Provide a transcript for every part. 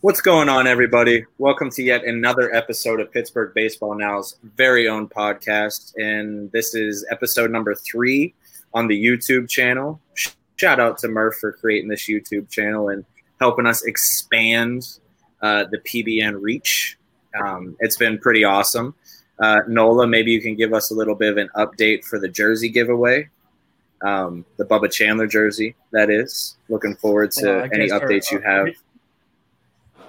What's going on, everybody? Welcome to yet another episode of Pittsburgh Baseball Now's very own podcast. And this is episode number three on the YouTube channel. Shout out to Murph for creating this YouTube channel and helping us expand uh, the PBN reach. Um, it's been pretty awesome. Uh, Nola, maybe you can give us a little bit of an update for the jersey giveaway, um, the Bubba Chandler jersey, that is. Looking forward to I any updates you have.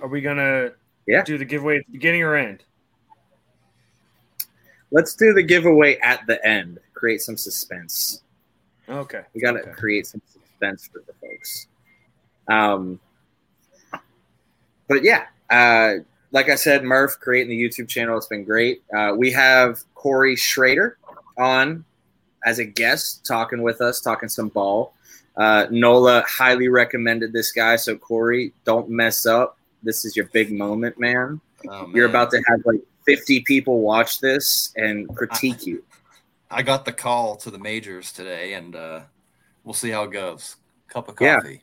Are we gonna Yeah. do the giveaway at the beginning or end? Let's do the giveaway at the end. Create some suspense. Okay. We got to Okay. create some suspense for the folks. Um, but yeah, uh, like I said, Murph creating the YouTube channel. It's been great. Uh, we have Corey Shrader on as a guest, talking with us, talking some ball. Uh, Nola highly recommended this guy. So Corey, don't mess up. This is your big moment, man. Oh, You're about to have like 50 people watch this and critique you. I got the call to the majors today, and uh, we'll see how it goes. Cup of coffee.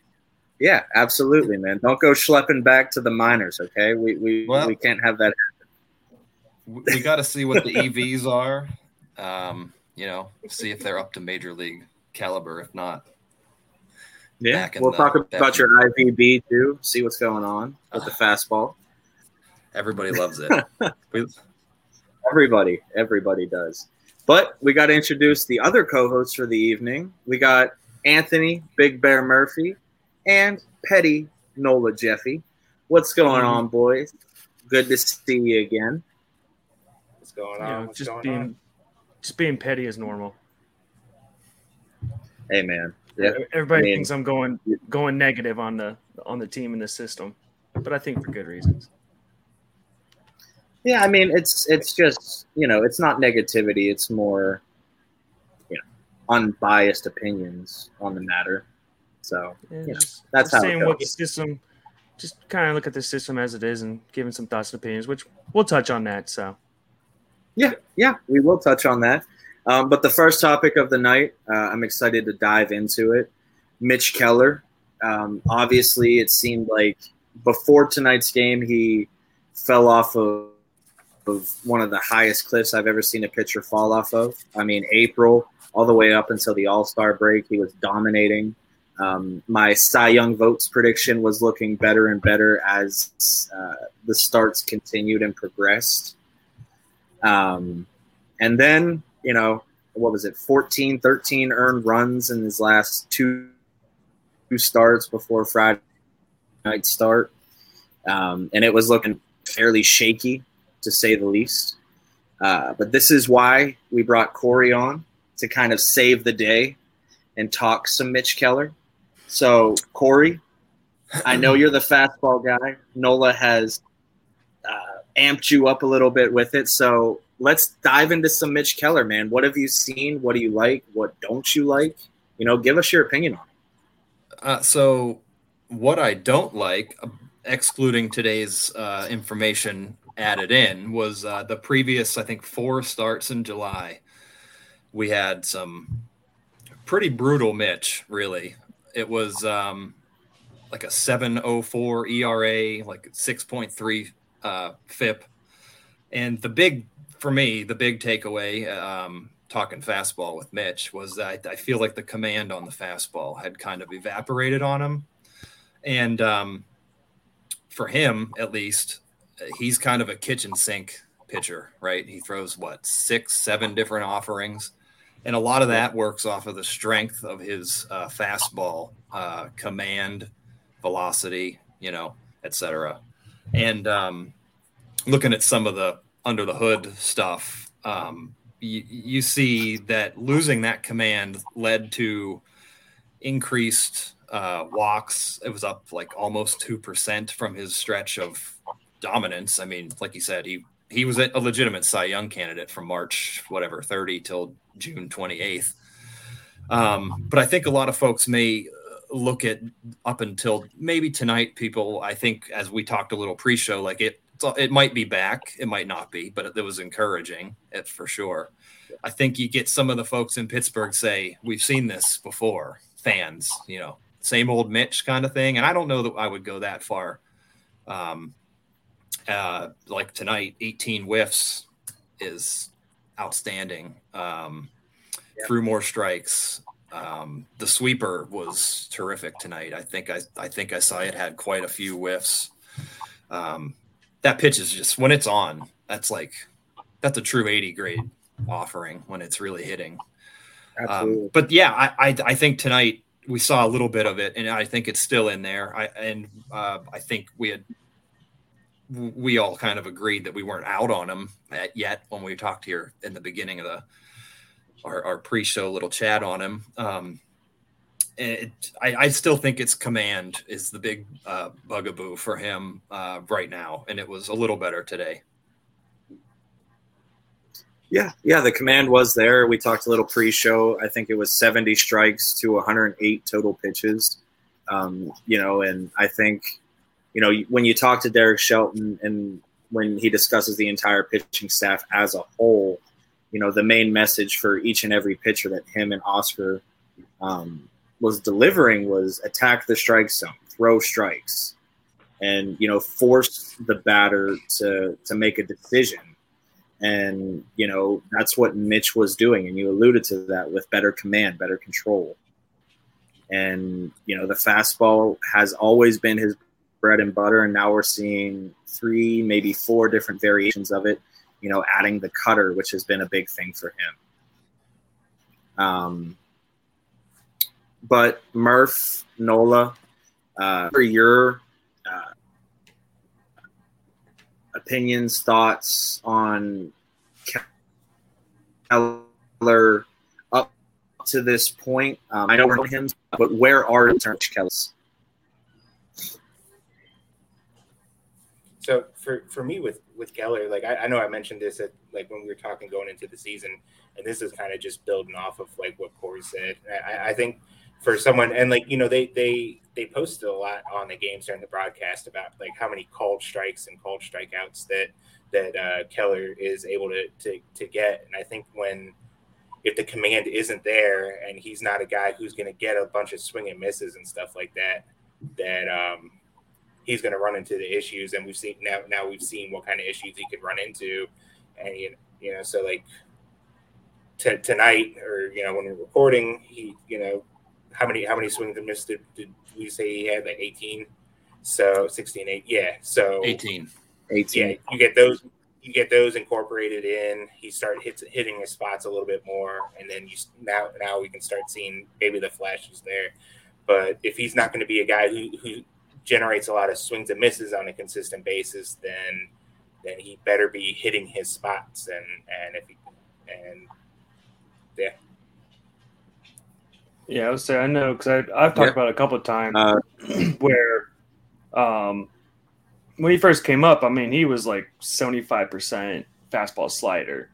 Yeah, absolutely, man. Don't go schlepping back to the minors, okay? We we, Well- we can't have that. We, we got to see what the EVs are. Um, you know, see if they're up to major league caliber. If not, Yeah, Back in we'll the- talk about in- your IVB too. See what's going on with the fastball. everybody loves it. We- Everybody, everybody does. But we got to introduce the other co-hosts for the evening. We got Anthony Big Bear Murphy and Petty Nola Jeffy. What's going Mhm. on, boys? Good to see you again. What's going on? know, What's just going being on? just being petty is normal. Hey, man. Yeah, Everybody I mean- thinks I'm going going negative on the on the team and the system, but I think for good reasons. Yeah, I mean it's it's just you know it's not negativity. It's more you know unbiased opinions on the matter. So Yeah, you know, that's how it saying what the system. Just kind of look at the system as it is and giving some thoughts and opinions, which we'll touch on that. So yeah, yeah, we will touch on that. Um, but the first topic of the night, uh, I'm excited to dive into it. Mitch Keller. Um, obviously, it seemed like before tonight's game, he fell off of, of one of the highest cliffs I've ever seen a pitcher fall off of. I mean, April all the way up until the All Star break, he was dominating. Um, my Cy Young votes prediction was looking better and better as uh, the starts continued and progressed. Um, and then, you know, what was it, 14, 13 earned runs in his last two, two starts before Friday night start. Um, and it was looking fairly shaky, to say the least. Uh, but this is why we brought Corey on to kind of save the day and talk some Mitch Keller. So, Corey, I know you're the fastball guy. Nola has uh, amped you up a little bit with it. So let's dive into some Mitch Keller, man. What have you seen? What do you like? What don't you like? You know, give us your opinion on it. Uh, so, what I don't like, excluding today's uh, information added in, was uh, the previous, I think, four starts in July. We had some pretty brutal Mitch, really. It was um, like a 704 ERA, like 6.3 uh, FIP. And the big, for me, the big takeaway, um, talking fastball with Mitch, was that I feel like the command on the fastball had kind of evaporated on him. And um, for him, at least, he's kind of a kitchen sink pitcher, right? He throws what, six, seven different offerings. And a lot of that works off of the strength of his uh, fastball, uh, command, velocity, you know, et cetera. And um, looking at some of the under the hood stuff, um, you, you see that losing that command led to increased uh, walks. It was up like almost two percent from his stretch of dominance. I mean, like you said, he he was a legitimate Cy Young candidate from March whatever thirty till June twenty eighth. Um, but I think a lot of folks may uh, look at up until maybe tonight. People, I think, as we talked a little pre-show, like it it might be back, it might not be, but it was encouraging, it for sure. I think you get some of the folks in Pittsburgh say, "We've seen this before." Fans, you know, same old Mitch kind of thing, and I don't know that I would go that far Um, uh, like tonight, 18 whiffs is outstanding. Um, yeah. Threw more strikes. Um, the sweeper was terrific tonight. I think I, I think I saw it had quite a few whiffs. Um, that pitch is just when it's on, that's like that's a true 80 grade offering when it's really hitting. Um, but yeah, I, I, I think tonight we saw a little bit of it, and I think it's still in there. I and uh, I think we had we all kind of agreed that we weren't out on him yet when we talked here in the beginning of the our, our pre-show little chat on him. Um, it, I, I, still think it's command is the big uh, bugaboo for him uh, right now, and it was a little better today. Yeah, yeah, the command was there. We talked a little pre-show. I think it was 70 strikes to 108 total pitches. Um, you know, and I think, you know, when you talk to Derek Shelton and when he discusses the entire pitching staff as a whole, you know, the main message for each and every pitcher that him and Oscar um, was delivering was attack the strike zone, throw strikes, and you know, force the batter to to make a decision and, you know, that's what Mitch was doing. And you alluded to that with better command, better control. And, you know, the fastball has always been his bread and butter. And now we're seeing three, maybe four different variations of it, you know, adding the cutter, which has been a big thing for him. Um, but Murph, Nola, uh, for your opinions, thoughts on Keller up to this point? Um, I know we're him, but where are Kells? So for, for me with with Keller, like I, I, know I mentioned this at like when we were talking going into the season, and this is kind of just building off of like what Corey said. I, I think for someone and like you know they they they posted a lot on the games during the broadcast about like how many called strikes and called strikeouts that that uh, Keller is able to, to to get. And I think when if the command isn't there and he's not a guy who's going to get a bunch of swing and misses and stuff like that, that um, he's going to run into the issues. And we've seen now now we've seen what kind of issues he could run into, and you know, you know so like t- tonight or you know when we're recording, he you know how many how many swings and misses did, did we say he had? Like 18 so 16 8 yeah so 18 18 yeah you get those you get those incorporated in he started hits, hitting his spots a little bit more and then you now now we can start seeing maybe the flashes there. But if he's not going to be a guy who, who generates a lot of swings and misses on a consistent basis then then he better be hitting his spots and and if he and yeah yeah, I would say I know because I've talked about it a couple of times uh, where um, when he first came up, I mean, he was like 75% fastball slider.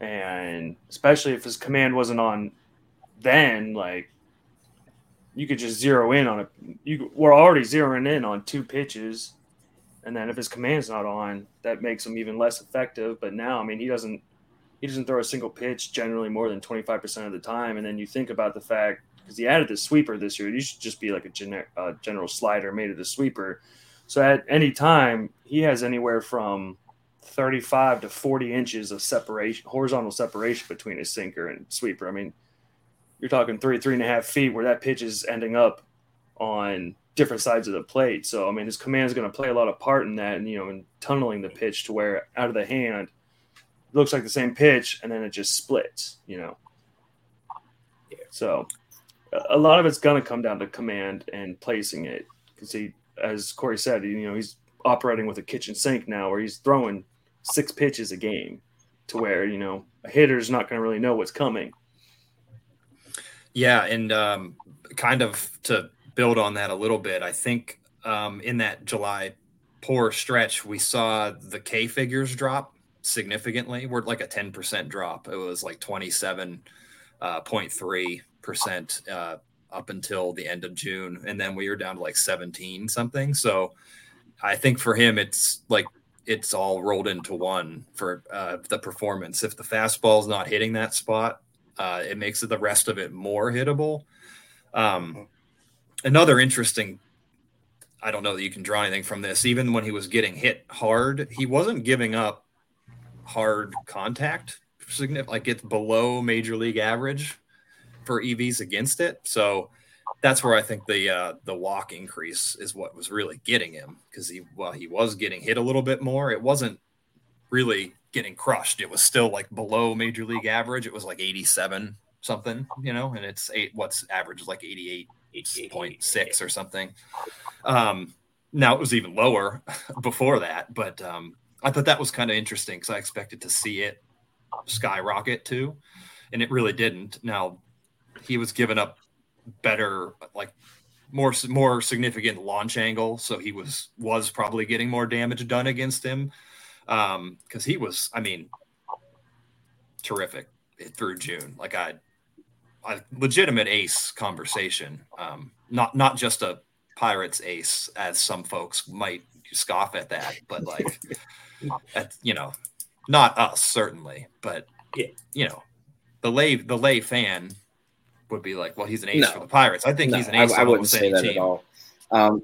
And especially if his command wasn't on then, like you could just zero in on it. You were already zeroing in on two pitches. And then if his command's not on, that makes him even less effective. But now, I mean, he doesn't he doesn't throw a single pitch generally more than 25% of the time. And then you think about the fact because he added the sweeper this year, you should just be like a gener- uh, general slider made of the sweeper. So at any time, he has anywhere from 35 to 40 inches of separation, horizontal separation between his sinker and sweeper. I mean, you're talking three, three and a half feet where that pitch is ending up on different sides of the plate. So, I mean, his command is going to play a lot of part in that and, you know, in tunneling the pitch to where out of the hand – looks like the same pitch and then it just splits, you know. Yeah. So a lot of it's going to come down to command and placing it because he, as Corey said, you know, he's operating with a kitchen sink now where he's throwing six pitches a game to where, you know, a hitter's not going to really know what's coming. Yeah. And um, kind of to build on that a little bit, I think um, in that July poor stretch, we saw the K figures drop significantly. We're like a 10% drop. It was like 27.3% uh, uh, up until the end of June. And then we were down to like 17 something. So I think for him, it's like it's all rolled into one for uh, the performance. If the fastball's not hitting that spot, uh, it makes the rest of it more hittable. Um, another interesting I don't know that you can draw anything from this. Even when he was getting hit hard, he wasn't giving up hard contact. Like it's below major league average for EVs against it. So that's where I think the uh, the walk increase is what was really getting him because he while he was getting hit a little bit more, it wasn't really getting crushed. It was still like below major league average. It was like 87 something, you know, and it's eight what's average is like 88 8.6 or something. Um, now it was even lower before that, but um, I thought that was kind of interesting because I expected to see it skyrocket too, and it really didn't. Now he was giving up better, like more more significant launch angle, so he was was probably getting more damage done against him because um, he was, I mean, terrific through June. Like I a legitimate ace conversation, um, not not just a Pirates ace, as some folks might scoff at that, but like, at, you know, not us certainly, but yeah. you know, the lay the lay fan would be like, well, he's an ace no. for the Pirates. I think no, he's an ace. I, I wouldn't say that team. at all. Um,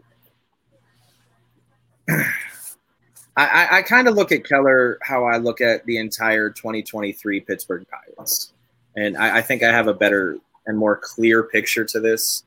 I, I kind of look at Keller how I look at the entire 2023 Pittsburgh Pirates and I, I think I have a better and more clear picture to this.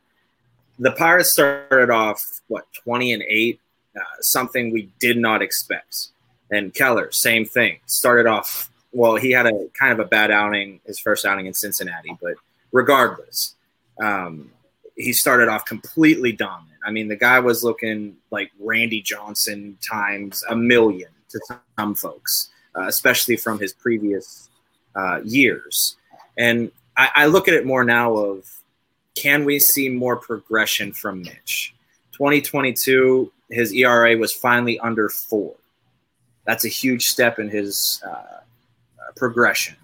The Pirates started off what 20 and eight, uh, something we did not expect. And Keller, same thing, started off well. He had a kind of a bad outing, his first outing in Cincinnati, but regardless, um, he started off completely dominant. I mean, the guy was looking like Randy Johnson times a million to some folks, uh, especially from his previous uh, years. And I, I look at it more now of can we see more progression from Mitch? 2022, his ERA was finally under four. That's a huge step in his uh, uh, progression.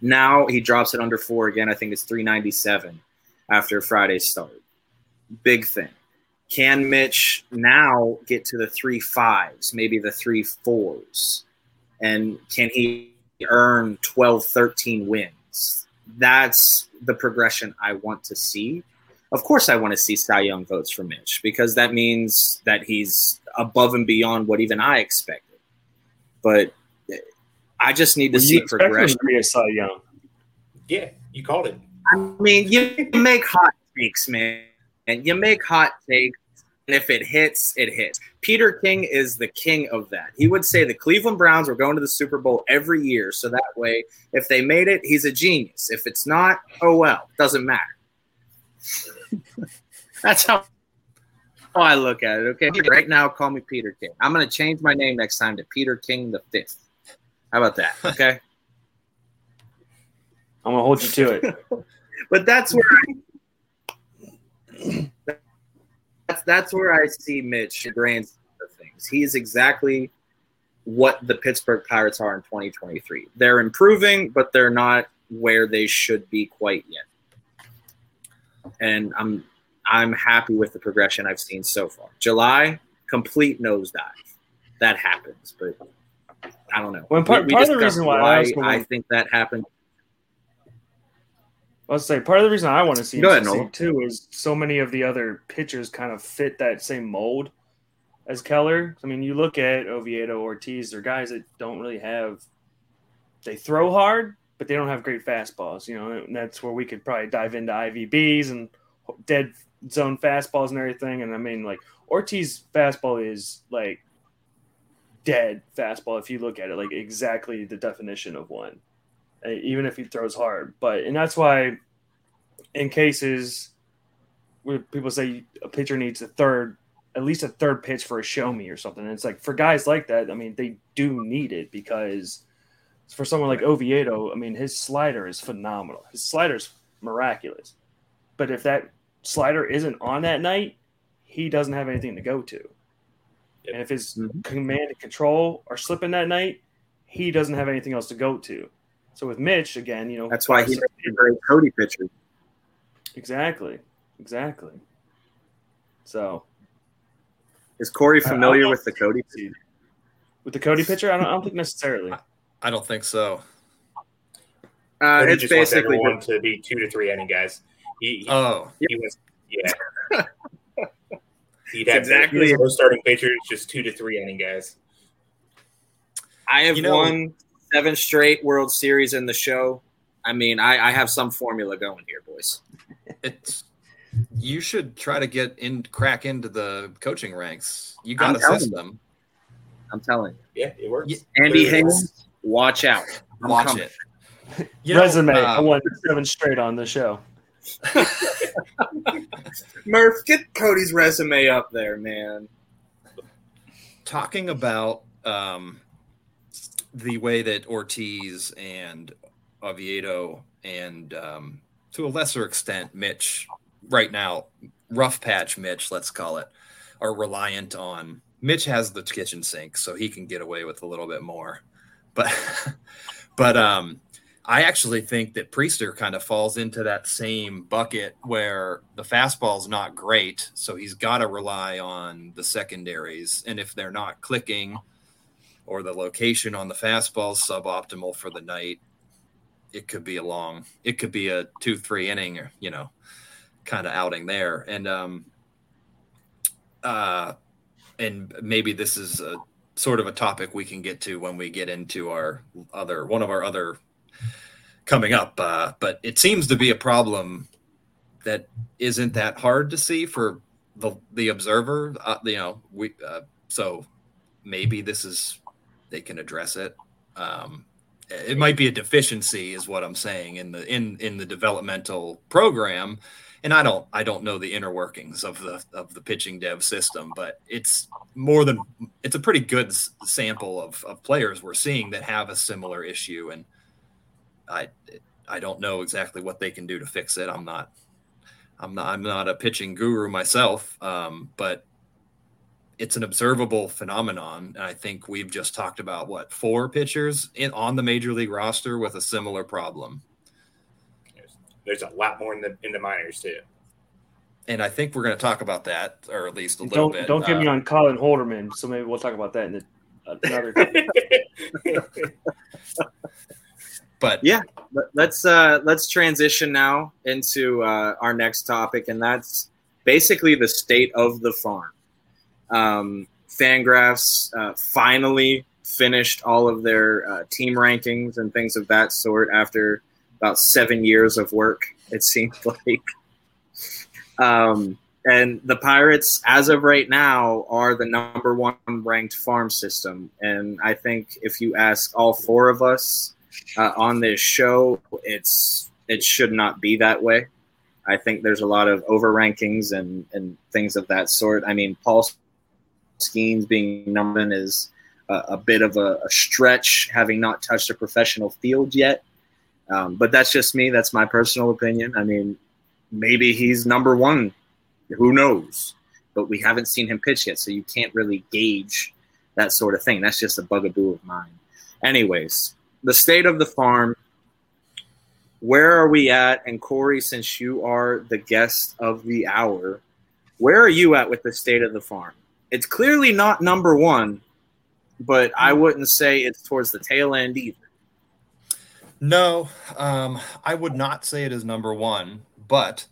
Now he drops it under four again. I think it's 397 after Friday's start. Big thing. Can Mitch now get to the three fives, maybe the three fours? And can he earn 12, 13 wins? that's the progression I want to see. Of course, I want to see Cy Young votes for Mitch because that means that he's above and beyond what even I expected. But I just need to see progression. To be a Cy Young. Yeah, you called it. I mean, you make hot takes, man, and you make hot takes and if it hits, it hits. Peter King is the king of that. He would say the Cleveland Browns were going to the Super Bowl every year. So that way, if they made it, he's a genius. If it's not, oh well, doesn't matter. That's how how I look at it. Okay. Right now, call me Peter King. I'm going to change my name next time to Peter King the Fifth. How about that? Okay. I'm going to hold you to it. but that's where I that's that's where I see Mitch of things. He's exactly what the Pittsburgh Pirates are in 2023. They're improving, but they're not where they should be quite yet. And I'm I'm happy with the progression I've seen so far. July, complete nosedive. That happens, but I don't know. Well, part, we, we part of the reason why, why I, I think that happened I'll say part of the reason I want to see Go ahead, too is so many of the other pitchers kind of fit that same mold as Keller. I mean, you look at Oviedo, Ortiz, they're guys that don't really have. They throw hard, but they don't have great fastballs. You know, that's where we could probably dive into IVBs and dead zone fastballs and everything. And I mean, like Ortiz fastball is like dead fastball if you look at it, like exactly the definition of one. Even if he throws hard. But and that's why, in cases where people say a pitcher needs a third, at least a third pitch for a show me or something, and it's like for guys like that, I mean, they do need it because for someone like Oviedo, I mean, his slider is phenomenal. His slider's miraculous. But if that slider isn't on that night, he doesn't have anything to go to. And if his mm-hmm. command and control are slipping that night, he doesn't have anything else to go to. So with Mitch, again, you know, that's why he's a great Cody pitcher. Exactly, exactly. So, is Corey familiar with the Cody pitcher? With the Cody pitcher, I don't, I don't think necessarily. I don't think so. Uh, it's just basically wants to be two to three inning guys. He, he, oh, he was yeah. He'd have exactly those starting pitchers, just two to three inning guys. I have you know, won seven straight World Series in the show. I mean, I, I have some formula going here, boys. It's you should try to get in, crack into the coaching ranks. You got a system. I'm telling you. Yeah, it works. Andy Haines, watch out. I'm watch coming. it. You Resume. uh, I won seven straight on the show. Murph, get Cody's resume up there, man. Talking about um, the way that Ortiz and Oviedo and um, to a lesser extent Mitch right now, rough patch Mitch, let's call it, are reliant on Mitch has the kitchen sink, so he can get away with a little bit more. But but um I actually think that Priester kind of falls into that same bucket where the fastball's not great, so he's got to rely on the secondaries. And if they're not clicking or the location on the fastball suboptimal for the night, it could be a long, it could be a two, three inning, you know, kind of outing there. And, um, uh, and maybe this is a sort of a topic we can get to when we get into our other, one of our other coming up. Uh, but it seems to be a problem that isn't that hard to see for the the observer. Uh, you know, we uh, so maybe this is they can address it. Um, it might be a deficiency, is what I'm saying in the in in the developmental program. And I don't I don't know the inner workings of the of the pitching dev system, but it's more than it's a pretty good sample of, of players we're seeing that have a similar issue and I I don't know exactly what they can do to fix it. I'm not I'm not I'm not a pitching guru myself, um, but it's an observable phenomenon. And I think we've just talked about what four pitchers in on the major league roster with a similar problem. There's, there's a lot more in the in the minors too. And I think we're going to talk about that, or at least a little don't, bit. Don't get uh, me on Colin Holderman, so maybe we'll talk about that in the, another. But yeah, let's uh, let's transition now into uh, our next topic, and that's basically the state of the farm. Um, Fangraphs uh, finally finished all of their uh, team rankings and things of that sort after about seven years of work. It seems like. Um, and the Pirates, as of right now, are the number one ranked farm system. And I think if you ask all four of us, uh, on this show, it's it should not be that way. I think there's a lot of over rankings and, and things of that sort. I mean, Paul Skenes being number one is a, a bit of a, a, stretch, having not touched a professional field yet. Um, but that's just me. That's my personal opinion. I mean, maybe he's number one. Who knows? But we haven't seen him pitch yet, so you can't really gauge that sort of thing. That's just a bugaboo of mine. Anyways, the state of the farm. Where are we at? And Corey, since you are the guest of the hour, where are you at with the state of the farm? It's clearly not number one, but I wouldn't say it's towards the tail end either. No, um, I would not say it is number one, but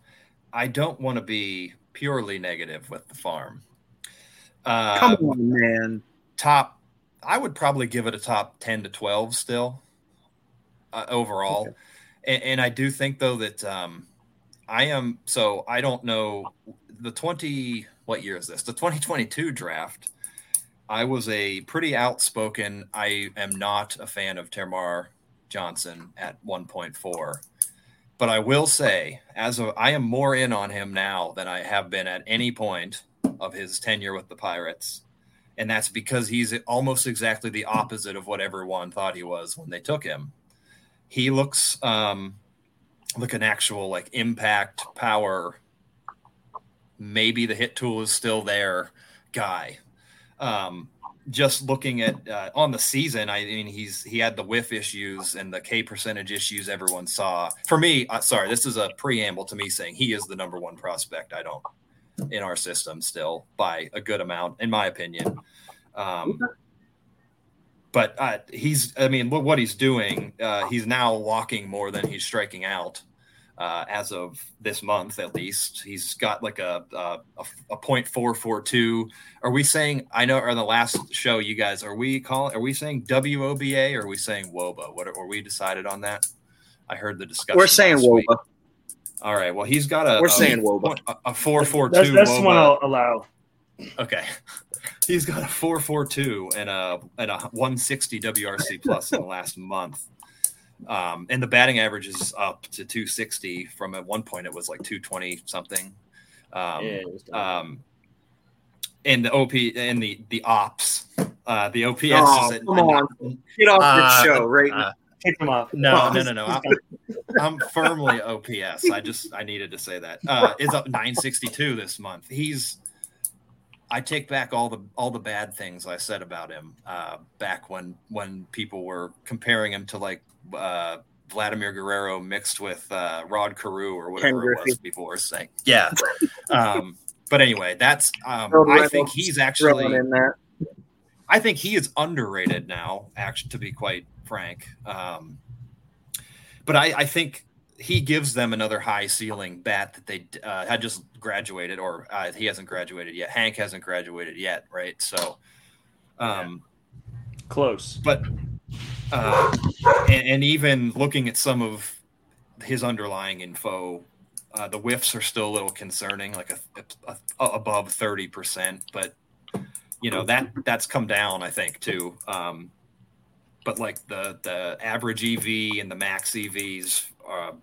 I don't want to be purely negative with the farm. Uh, Come on, man. Top, I would probably give it a top 10 to 12 still uh, overall. Okay. And, and, I do think though that um, I am so I don't know the 20 what year is this? The 2022 draft. I was a pretty outspoken. I am not a fan of Termarr Johnson at 1.4. But I will say, as of, I am more in on him now than I have been at any point of his tenure with the Pirates. And that's because he's almost exactly the opposite of what everyone thought he was when they took him he looks um, like an actual like impact power. Maybe the hit tool is still there, guy. Um, just looking at uh, on the season, I mean, he's he had the whiff issues and the K percentage issues everyone saw. For me, uh, sorry, this is a preamble to me saying he is the number one prospect. I don't in our system still by a good amount, in my opinion. Um, but uh, he's I mean what he's doing uh, he's now walking more than he's striking out uh, as of this month at least. He's got like a a, a point four four two. Are we saying? I know. On the last show, you guys are we calling? Are we saying WOBA or are we saying WOBA? What are we decided on that? I heard the discussion. We're saying WOBA. Week. All right. Well, he's got a. We're a, saying WOBA. A, a four four two. That's, that's one I'll allow. Okay. He's got a four four two and a and a one sixty WRC plus in the last month. Um, and the batting average is up to 260 from at one point it was like 220 something. Um, yeah, um, and the OP and the the ops, uh, the OPS oh, is at, come on, get off uh, the show right uh, now. Take them off. No, no, no, no. I'm, I'm, firmly OPS. I just I needed to say that. Uh, is up 962 this month. He's I take back all the all the bad things I said about him uh, back when when people were comparing him to like uh, Vladimir Guerrero mixed with uh, Rod Carew or whatever it was people were saying. Yeah. um, but anyway, that's um, I think he's actually I think he is underrated now, actually, to be quite frank. Um, but I, I think he gives them another high ceiling bat that they uh, had just graduated, or uh, he hasn't graduated yet. Hank hasn't graduated yet, right? So, um, close. But uh, and, and, even looking at some of his underlying info, uh, the whiffs are still a little concerning, like a, a, a above thirty percent. But you know that that's come down, I think, too. Um, but like the the average EV and the max EVs are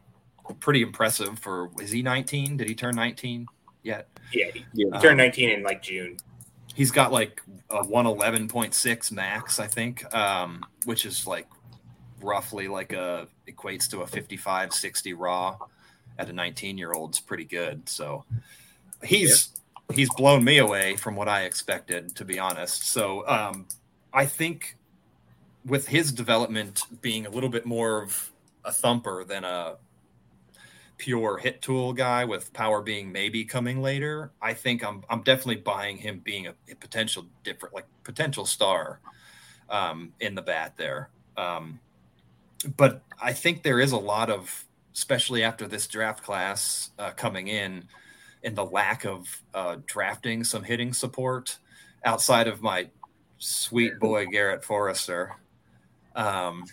pretty impressive for. Is he nineteen? Did he turn nineteen yet? Yeah, he, he turned um, nineteen in like June he's got like a 111.6 max, I think, um, which is like roughly like a equates to a 55 60 raw at a 19 year old's pretty good. So he's yeah. he's blown me away from what I expected, to be honest. So um, I think with his development being a little bit more of a thumper than a pure hit tool guy with power being maybe coming later, I think I'm I'm definitely buying him being a, a potential different like potential star um, in the bat there. Um, but I think there is a lot of, especially after this draft class uh, coming in, and the lack of uh, drafting some hitting support outside of my sweet boy Garrett Forrester. Um,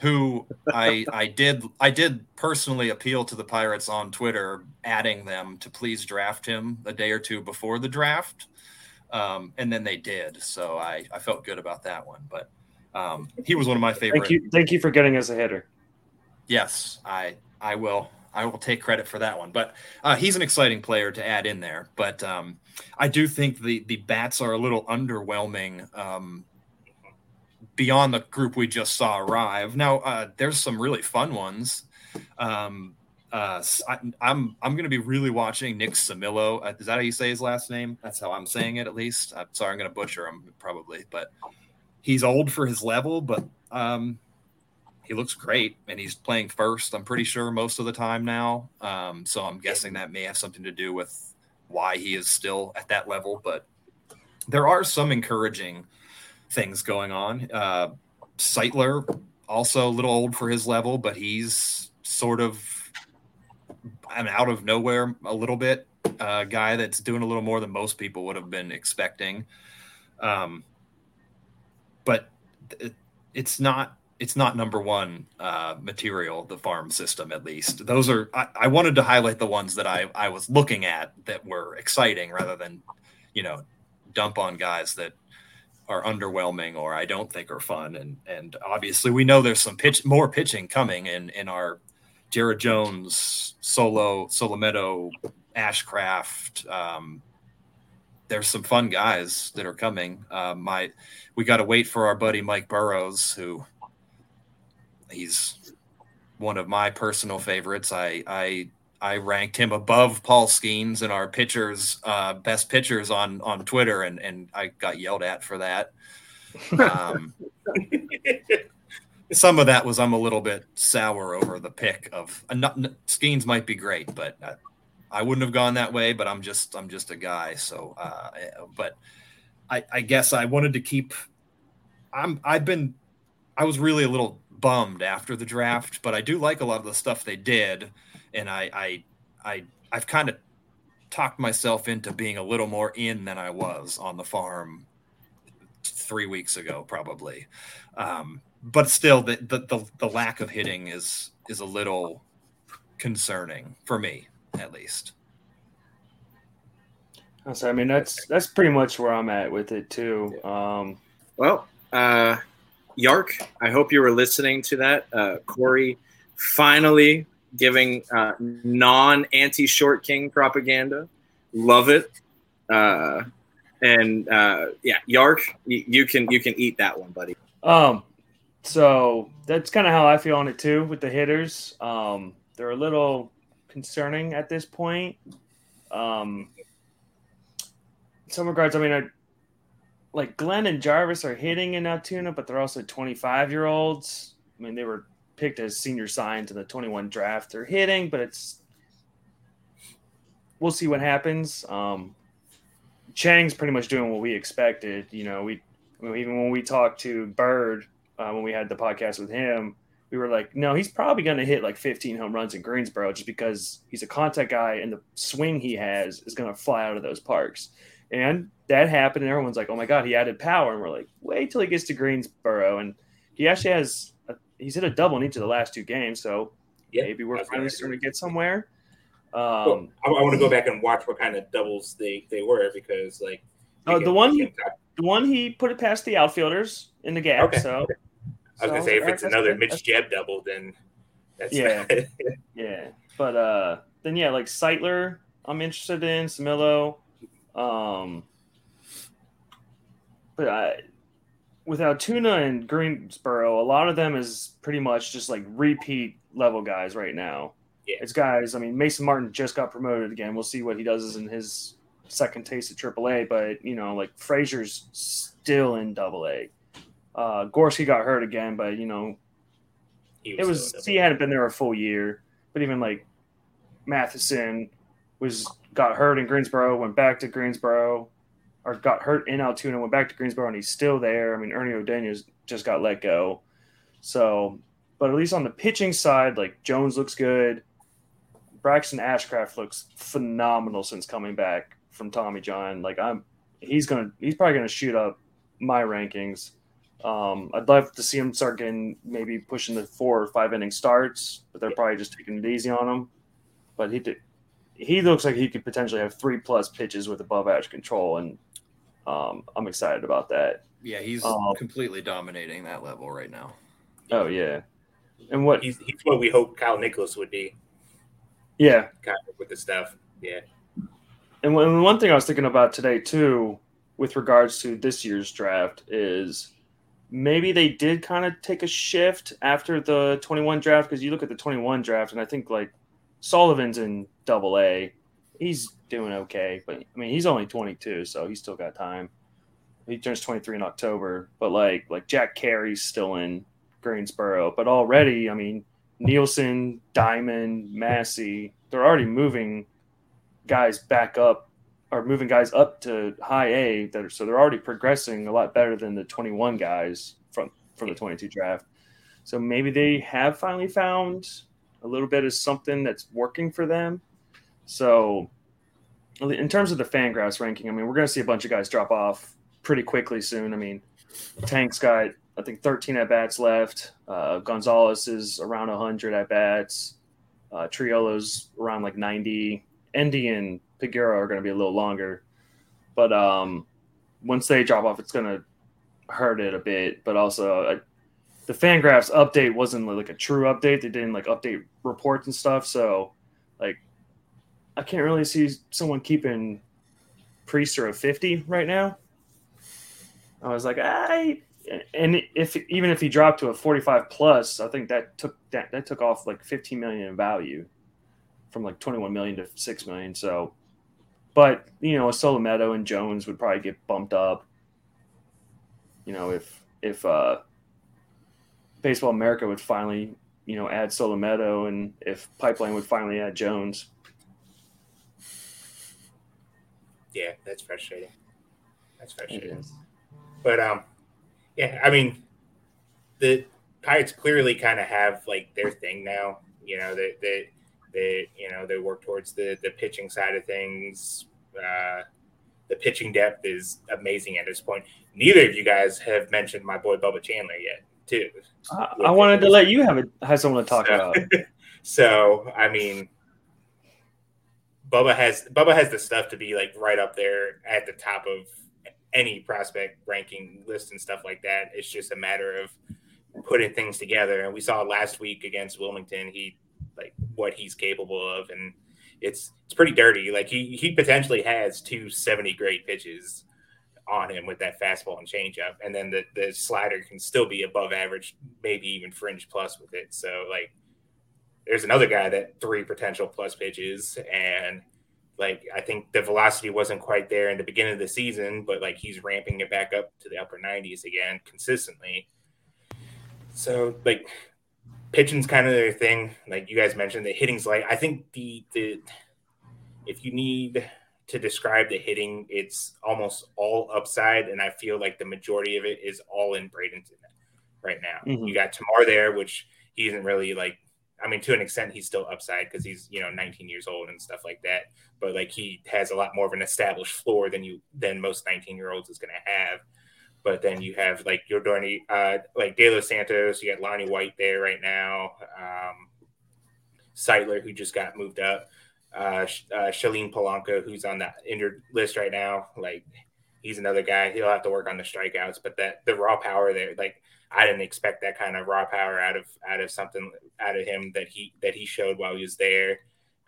who I I did I did personally appeal to the Pirates on Twitter, adding them to please draft him a day or two before the draft, um, and then they did. So I I felt good about that one. But um, he was one of my favorite. Thank you, thank you for getting us a hitter. Yes, I I will I will take credit for that one. But uh, he's an exciting player to add in there. But um, I do think the the bats are a little underwhelming um, beyond the group we just saw arrive. Now, uh, there's some really fun ones. Um, uh, I, am I'm, I'm going to be really watching Nick Cimillo. Uh, is that how you say his last name? That's how I'm saying it, at least. I'm sorry, I'm going to butcher him probably, but he's old for his level, but um, he looks great, and he's playing first. I'm pretty sure most of the time now. Um, so I'm guessing that may have something to do with why he is still at that level. But there are some encouraging things going on. Uh, Seitler, also a little old for his level, but he's sort of an out of nowhere a little bit uh, guy that's doing a little more than most people would have been expecting. Um, but it, it's not it's not number one uh, material the farm system at least those are I, I, wanted to highlight the ones that I, I was looking at that were exciting rather than you know dump on guys that are underwhelming or I don't think are fun. And and obviously we know there's some pitch more pitching coming in in our Jared Jones, Solo, Solometo, Ashcraft. Um, there's some fun guys that are coming. Uh, my we got to wait for our buddy Mike Burrows, who he's one of my personal favorites. I I I ranked him above Paul Skenes in our pitchers, uh, best pitchers on on Twitter, and and I got yelled at for that. Um, some of that was I'm a little bit sour over the pick of uh, not, Skenes might be great, but uh, I wouldn't have gone that way. But I'm just I'm just a guy, so uh, but I, I guess I wanted to keep. I'm I've been I was really a little bummed after the draft, but I do like a lot of the stuff they did and I I I I've kind of talked myself into being a little more in than I was on the farm three weeks ago, probably. Um, but still, the, the, the the lack of hitting is is a little concerning for me, at least. So I mean, that's that's pretty much where I'm at with it too. Um, well, uh, Yark, I hope you were listening to that. Uh, Corey finally giving uh, non anti short king propaganda. Love it. Uh, and uh, yeah, Yark, you, can you can eat that one, buddy. Um, so that's kind of how I feel on it too with the hitters. Um, they're a little concerning at this point. Um, in some regards, I mean, I, like Glenn and Jarvis are hitting in Altoona, but they're also 25 year olds. I mean, they were picked as senior signs in the 21 draft. They're hitting, but it's we'll see what happens. Um, Cheng's pretty much doing what we expected. You know, we I mean, even when we talked to Bird uh, when we had the podcast with him, we were like, no, he's probably going to hit like 15 home runs in Greensboro just because he's a contact guy and the swing he has is going to fly out of those parks. And that happened, and everyone's like, oh my God, he added power. And we're like, wait till he gets to Greensboro. And he actually has, he's hit a double in each of the last two games. So yep, maybe we're finally starting to get somewhere. Um, I, I want to go back and watch what kind of doubles they, they were because, like, oh, the one, he, the one he put it past the outfielders in the gap. Okay. So I was gonna say if it's another Mitch Jeb double, then that's yeah, yeah. But uh, then yeah, like Seitler, I'm interested in Cimillo. Um, but I, with Altoona and Greensboro, a lot of them is pretty much just like repeat level guys right now. Yeah. It's guys. I mean, Mason Martin just got promoted again. We'll see what he does in his second taste at AAA. But you know, like Frazier's still in Double A. Uh, Gorski got hurt again, but you know, he was it was he hadn't been there a full year. But even like Matheson was got hurt in Greensboro, went back to Greensboro, or got hurt in Altoona, went back to Greensboro, and he's still there. I mean, Ernie O'Daniels just got let go. So, but at least on the pitching side, like Jones looks good. Braxton Ashcraft looks phenomenal since coming back from Tommy John. Like I'm, he's gonna, he's probably gonna shoot up my rankings. Um, I'd love to see him start getting maybe pushing the four or five inning starts, but they're probably just taking it easy on him. But he did, he looks like he could potentially have three plus pitches with above average control, and um, I'm excited about that. Yeah, he's um, completely dominating that level right now. Oh yeah, and what he's, he's what we hope Kyle Nicolas would be. Yeah, kind of with the stuff. Yeah, and one thing I was thinking about today too, with regards to this year's draft, is maybe they did kind of take a shift after the 21 draft because you look at the 21 draft and I think like Sullivan's in double A. He's doing okay, but I mean he's only 22, so he's still got time. He turns 23 in October, but like like Jack Carey's still in Greensboro, but already, I mean, Nielsen, Diamond, Massey, they're already moving guys back up are moving guys up to high A that are, so they're already progressing a lot better than the 21 guys from from the 22 draft. So maybe they have finally found a little bit of something that's working for them. So in terms of the Fangraphs ranking, I mean, we're going to see a bunch of guys drop off pretty quickly soon. I mean, Tank's got I think 13 at bats left. Uh, Gonzales is around 100 at bats. Uh, Triolo's around like 90. Endy and Peguero are going to be a little longer, but um, once they drop off, it's going to hurt it a bit. But also, uh, the Fangraphs update wasn't like a true update. They didn't like update reports and stuff. So, I can't really see someone keeping Priester of 50 right now. I was like, I and if even if he dropped to a 45 plus, I think that took that, that took off like 15 million in value from like 21 million to 6 million. So but you know, Solometo and Jones would probably get bumped up. You know, if if uh, Baseball America would finally you know add Solometo and if Pipeline would finally add Jones. Yeah, that's frustrating. That's frustrating. But um, yeah, I mean, the Pirates clearly kind of have like their thing now. You know, that that They you know they work towards the the pitching side of things. Uh, the pitching depth is amazing at this point. Neither of you guys have mentioned my boy Bubba Chandler yet, too. I, I wanted to let you have a, have someone to talk so, about. so I mean, Bubba has Bubba has the stuff to be like right up there at the top of any prospect ranking list and stuff like that. It's just a matter of putting things together. And we saw last week against Wilmington, he like what he's capable of, and it's it's pretty dirty. Like he he potentially has two 70 grade pitches on him with that fastball and changeup, and then the the slider can still be above average, maybe even fringe plus with it. So like, there's another guy that three potential plus pitches, and like I think the velocity wasn't quite there in the beginning of the season, but like he's ramping it back up to the upper 90s again consistently. So like pitching's kind of their thing. Like you guys mentioned, the hitting's like I think the the if you need to describe the hitting, it's almost all upside, and I feel like the majority of it is all in Bradenton right now. Mm-hmm. You got Termarr there, which he isn't really like. I mean, to an extent, he's still upside because he's you know 19 years old and stuff like that. But like he has a lot more of an established floor than you than most 19 year olds is going to have. But then you have like Yordany, uh, like De Los Santos. You got Lonnie White there right now. Um, Seidler, who just got moved up. Uh, uh, Shalin Polanco, who's on the injured list right now. Like he's another guy. He'll have to work on the strikeouts, but that the raw power there, like I didn't expect that kind of raw power out of out of something out of him that he that he showed while he was there.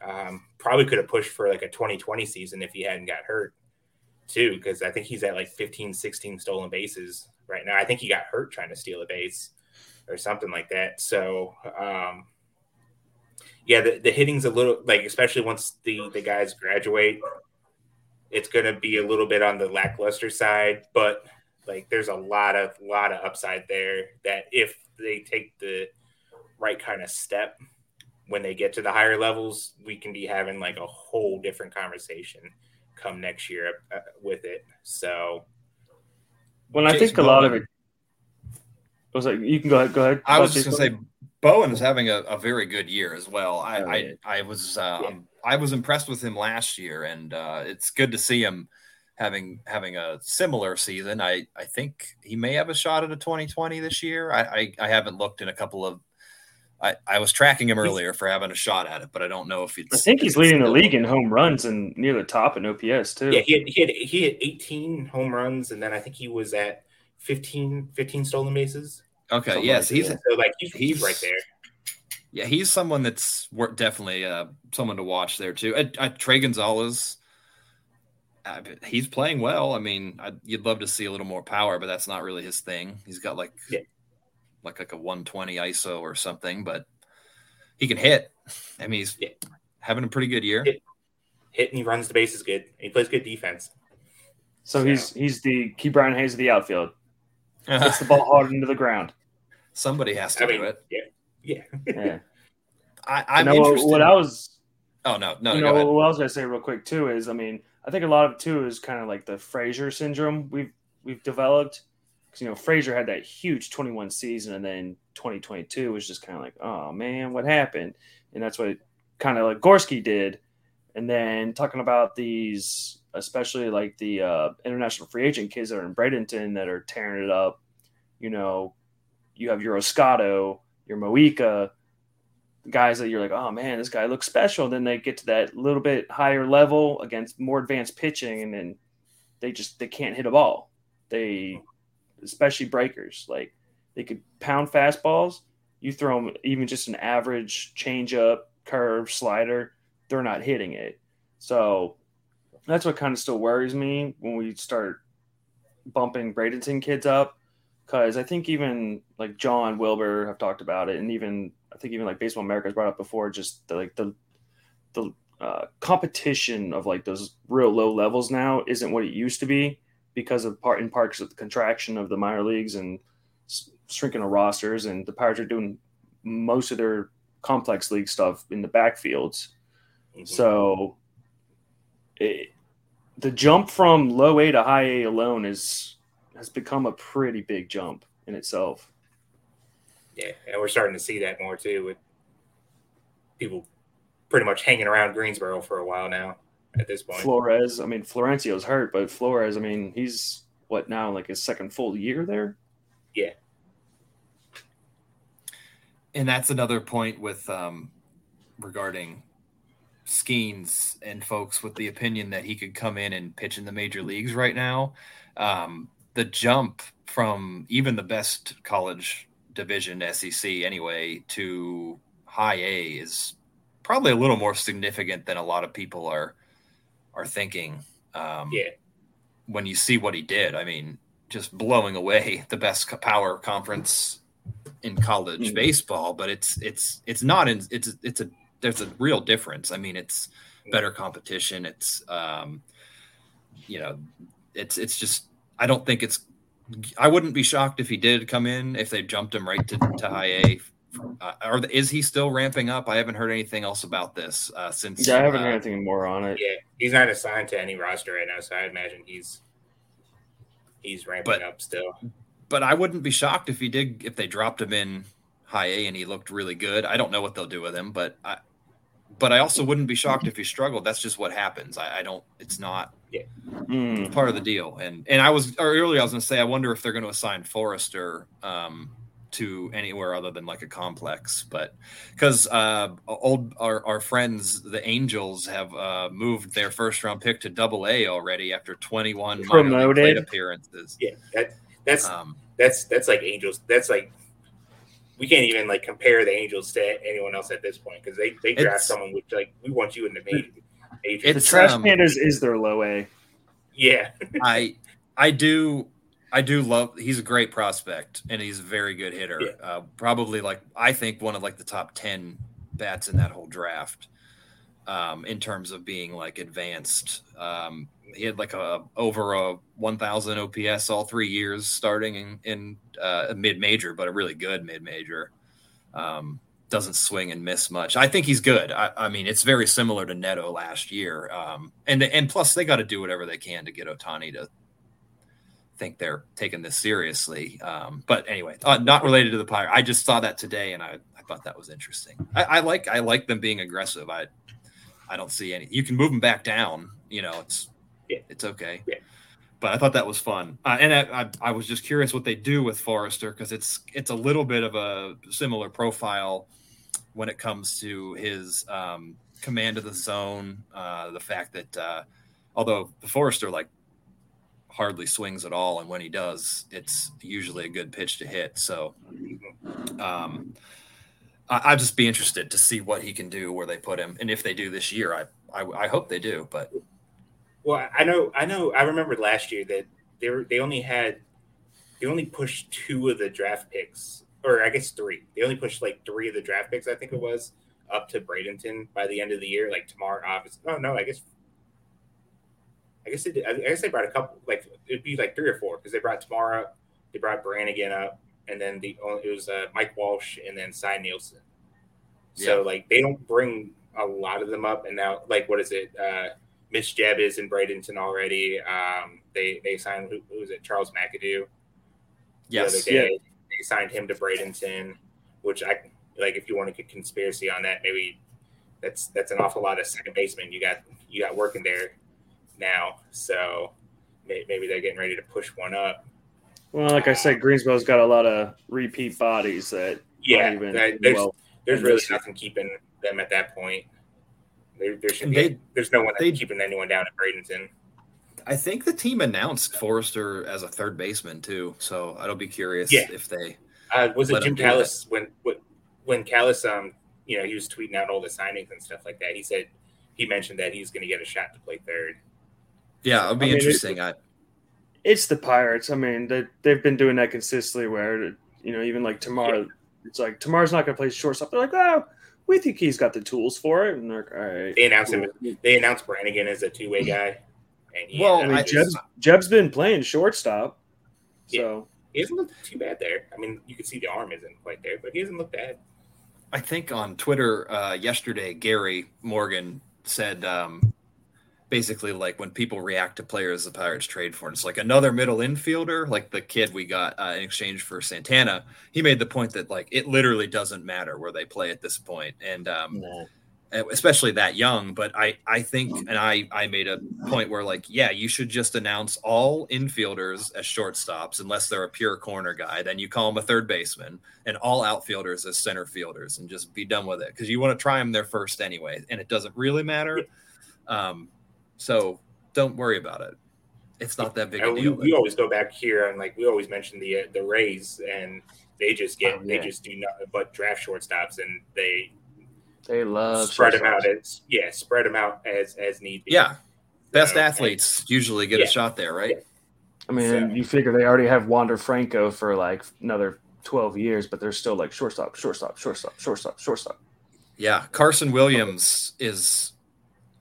Um, probably could have pushed for like a 2020 season if he hadn't got hurt too, because I think he's at like 15, 16 stolen bases right now. I think he got hurt trying to steal a base or something like that. So, um, yeah, the, the hitting's a little like, especially once the, the guys graduate, it's going to be a little bit on the lackluster side, but like there's a lot of, lot of upside there that if they take the right kind of step when they get to the higher levels, we can be having like a whole different conversation come next year uh, with it. So, well, I think a lot of it was like you can go ahead. Go ahead. I was just gonna say Bowen is having a, a, very good year as well. I oh, yeah. I, I, was uh, yeah. I was impressed with him last year, and uh, it's good to see him having having a similar season. I I think he may have a shot at a 2020 this year. I I, I haven't looked in a couple of I, I was tracking him earlier for having a shot at it, but I don't know if it's. I think he's leading the league in home runs and near the top in OPS too. Yeah, he had, he had he had 18 home runs, and then I think he was at 15, 15 stolen bases. Okay, yes, like he's so like he's, he's, right there. Yeah, he's someone that's definitely uh, someone to watch there too. Uh, uh, Trey Gonzalez, he's playing well. I mean, I'd, you'd love to see a little more power, but that's not really his thing. He's got like yeah like like a 120 ISO or something, but he can hit. I mean, he's yeah. having a pretty good year. Hit, hit and he runs the bases good. He plays good defense. So, so. he's he's the Ke'Bryan Hayes of the outfield. Uh-huh. Puts the ball hard into the ground. Somebody has to I do mean, it. Yeah, yeah. yeah. I, I'm you know, interested. What I was. Oh no, no. You know what I was gonna say real quick too is I mean I think a lot of it too is kind of like the Frazier syndrome we've we've developed because you know Frazier had that huge 21 season, and then 2022 was just kind of like, oh man, what happened? And that's what kind of like Gorski did. And then talking about these, especially like the uh, international free agent kids that are in Bradenton that are tearing it up. You know, you have your Oscato, your Moika, guys that you're like, oh man, this guy looks special. Then they get to that little bit higher level against more advanced pitching, and then they just they can't hit a ball. They especially breakers. Like they could pound fastballs. You throw them even just an average changeup, curve, slider, they're not hitting it. So that's what kind of still worries me when we start bumping Bradenton kids up. Because I think even like John Wilbur have talked about it, and even I think even like Baseball America has brought up before, just the, like the the uh, competition of like those real low levels now isn't what it used to be because of part in part because of the contraction of the minor leagues and shrinking of rosters, and the Pirates are doing most of their complex league stuff in the backfields. Mm-hmm. So it, the jump from low A to high A alone is has become a pretty big jump in itself. Yeah, and we're starting to see that more too with people pretty much hanging around Greensboro for a while now. At this point, Flores. I mean, Florencio's hurt, but Flores. I mean, he's what now? Like his second full year there. Yeah. And that's another point with um, regarding Skenes and folks with the opinion that he could come in and pitch in the major leagues right now. Um, the jump from even the best college division SEC anyway to high A is probably a little more significant than a lot of people are are thinking. Um, yeah. When you see what he did, I mean, just blowing away the best power conference in college mm-hmm. baseball. But it's it's it's not in it's it's a there's a real difference. I mean, it's better competition. It's um, you know, it's it's just I don't think it's. I wouldn't be shocked if he did come in if they jumped him right to, to high A. Uh, or is he still ramping up? I haven't heard anything else about this uh, since. Yeah, I haven't uh, heard anything more on it. Yeah, he's not assigned to any roster right now, so I imagine he's he's ramping but, up still. But I wouldn't be shocked if he did if they dropped him in high A and he looked really good. I don't know what they'll do with him, but I, but I also wouldn't be shocked if he struggled. That's just what happens. I, I don't. It's not. Yeah. Mm. part of the deal. And and I was earlier I was going to say I wonder if they're going to assign Forrester um, to anywhere other than like a complex, but because uh, old our, our friends the Angels have uh, moved their first round pick to Double A already after 21 plate appearances. Yeah, that, that's um, that's that's like Angels. That's like we can't even like compare the Angels to anyone else at this point because they they draft someone which like we want you in the major. major. The Trash um, Pandas is their low A. Yeah, I I do I do love. He's a great prospect and he's a very good hitter. Yeah. Uh, probably like I think one of like the top ten bats in that whole draft. Um, in terms of being like advanced, um, he had like a over a 1000 ops all three years starting in, in uh, a mid-major but a really good mid-major. Um, doesn't swing and miss much. I think he's good. I, I mean it's very similar to neto last year. Um, and and plus they got to do whatever they can to get Ohtani to think they're taking this seriously. Um, but anyway uh, not related to the pirate i just saw that today and i, I thought that was interesting. I, I like i like them being aggressive. I i don't see any you can move them back down you know it's yeah. It's okay. Yeah. But I thought that was fun, uh, and I, I, I, was just curious what they do with Forrester because it's it's a little bit of a similar profile when it comes to his um, command of the zone. Uh, the fact that uh, although the Forrester like hardly swings at all, and when he does, it's usually a good pitch to hit. So, um, I, would just be interested to see what he can do where they put him, and if they do this year, I I, I hope they do. But well, I know, I know. I remember last year that they were they only had they only pushed two of the draft picks, or I guess three. They only pushed like three of the draft picks. I think it was up to Bradenton by the end of the year. Like Termarr, obviously. No, oh, no. I guess. I guess they did. I guess they brought a couple. Like it'd be like three or four because they brought Termarr, they brought Brannigan up, and then the it was uh, Mike Walsh and then Cy Nielsen. So yeah. like they don't bring a lot of them up, and now like what is it? Uh, Mitch Jebb is in Bradenton already. Um, they they signed who, who was it? Charles McAdoo. Yes. The yeah. They signed him to Bradenton, which I like. If you want to get conspiracy on that, maybe that's that's an awful lot of second baseman you got you got working there now. So maybe they're getting ready to push one up. Well, like I said, Greensboro's got a lot of repeat bodies that yeah. That, there's well there's really nothing keeping them at that point. There, there should be, they, there's no one they, keeping anyone down at Bradenton. I think the team announced Forrester as a third baseman too, so I'll be curious yeah. if they uh, was it Jim Callis when when Callis um you know he was tweeting out all the signings and stuff like that. He said he mentioned that he's going to get a shot to play third. Yeah, it'll be I interesting. Mean, it's the Pirates. I mean, they they've been doing that consistently. Where you know, even like Termarr, yeah. it's like Termarr's not going to play shortstop. They're like, oh, we think he's got the tools for it. And they're like, all right. They announced cool. him. They announced Brannigan as a two way guy. And he, well, uh, Jebb's, Jebb's been playing shortstop, so yeah. he hasn't looked too bad there. I mean, you can see the arm isn't quite there, but he hasn't looked bad. I think on Twitter uh, yesterday, Gary Morgan said um, basically like when people react to players the Pirates trade for, and it's like another middle infielder, like the kid we got uh, in exchange for Santana. He made the point that like it literally doesn't matter where they play at this point, and um, especially that young. But I, I think, and I, I made a point where like, yeah, you should just announce all infielders as shortstops unless they're a pure corner guy. Then you call them a third baseman, and all outfielders as center fielders, and just be done with it because you want to try them there first anyway, and it doesn't really matter. Um, so don't worry about it. It's not that big a deal. We, we always go back here and like we always mention the uh, the Rays and they just get oh, yeah. they just do nothing but draft shortstops and they they love spread them out as yeah spread them out as as need be. Yeah, best so, athletes and, usually get yeah. a shot there, right? Yeah. I mean, so, you figure they already have Wander Franco for like another twelve years, but they're still like shortstop, shortstop, shortstop, shortstop, shortstop. Yeah, Carson Williams is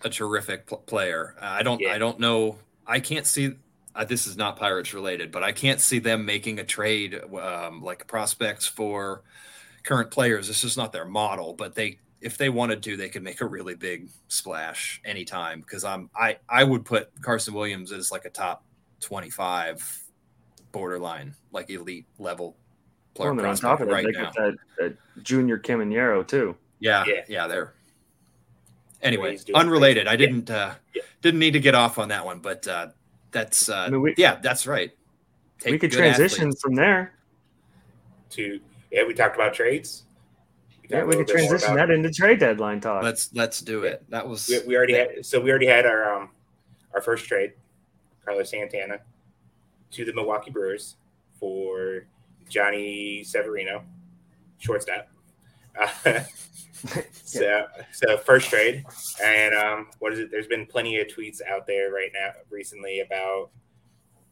a terrific pl- player. Uh, I don't yeah. I don't know. I can't see. Uh, this is not Pirates related, but I can't see them making a trade um, like prospects for current players. This is not their model, but they if they wanted to, they could make a really big splash anytime. Because I'm I I would put Carson Williams as like a top twenty five borderline, like elite level player well, prospect right now. That, that junior Caminero too. Yeah, yeah, yeah, they're anyway, unrelated. I didn't uh, yeah. didn't need to get off on that one, but uh, that's uh, I mean, we, yeah, that's right. Take we could transition athletes. from there to yeah. We talked about trades. We yeah, we could transition that into trade deadline talk. Let's let's do it. That was we, we already had so we already had our um our first trade, Carlos Santana, to the Milwaukee Brewers for Jhonny Severino, shortstop. Uh, so, so first trade, and um, what is it? There's been plenty of tweets out there right now recently about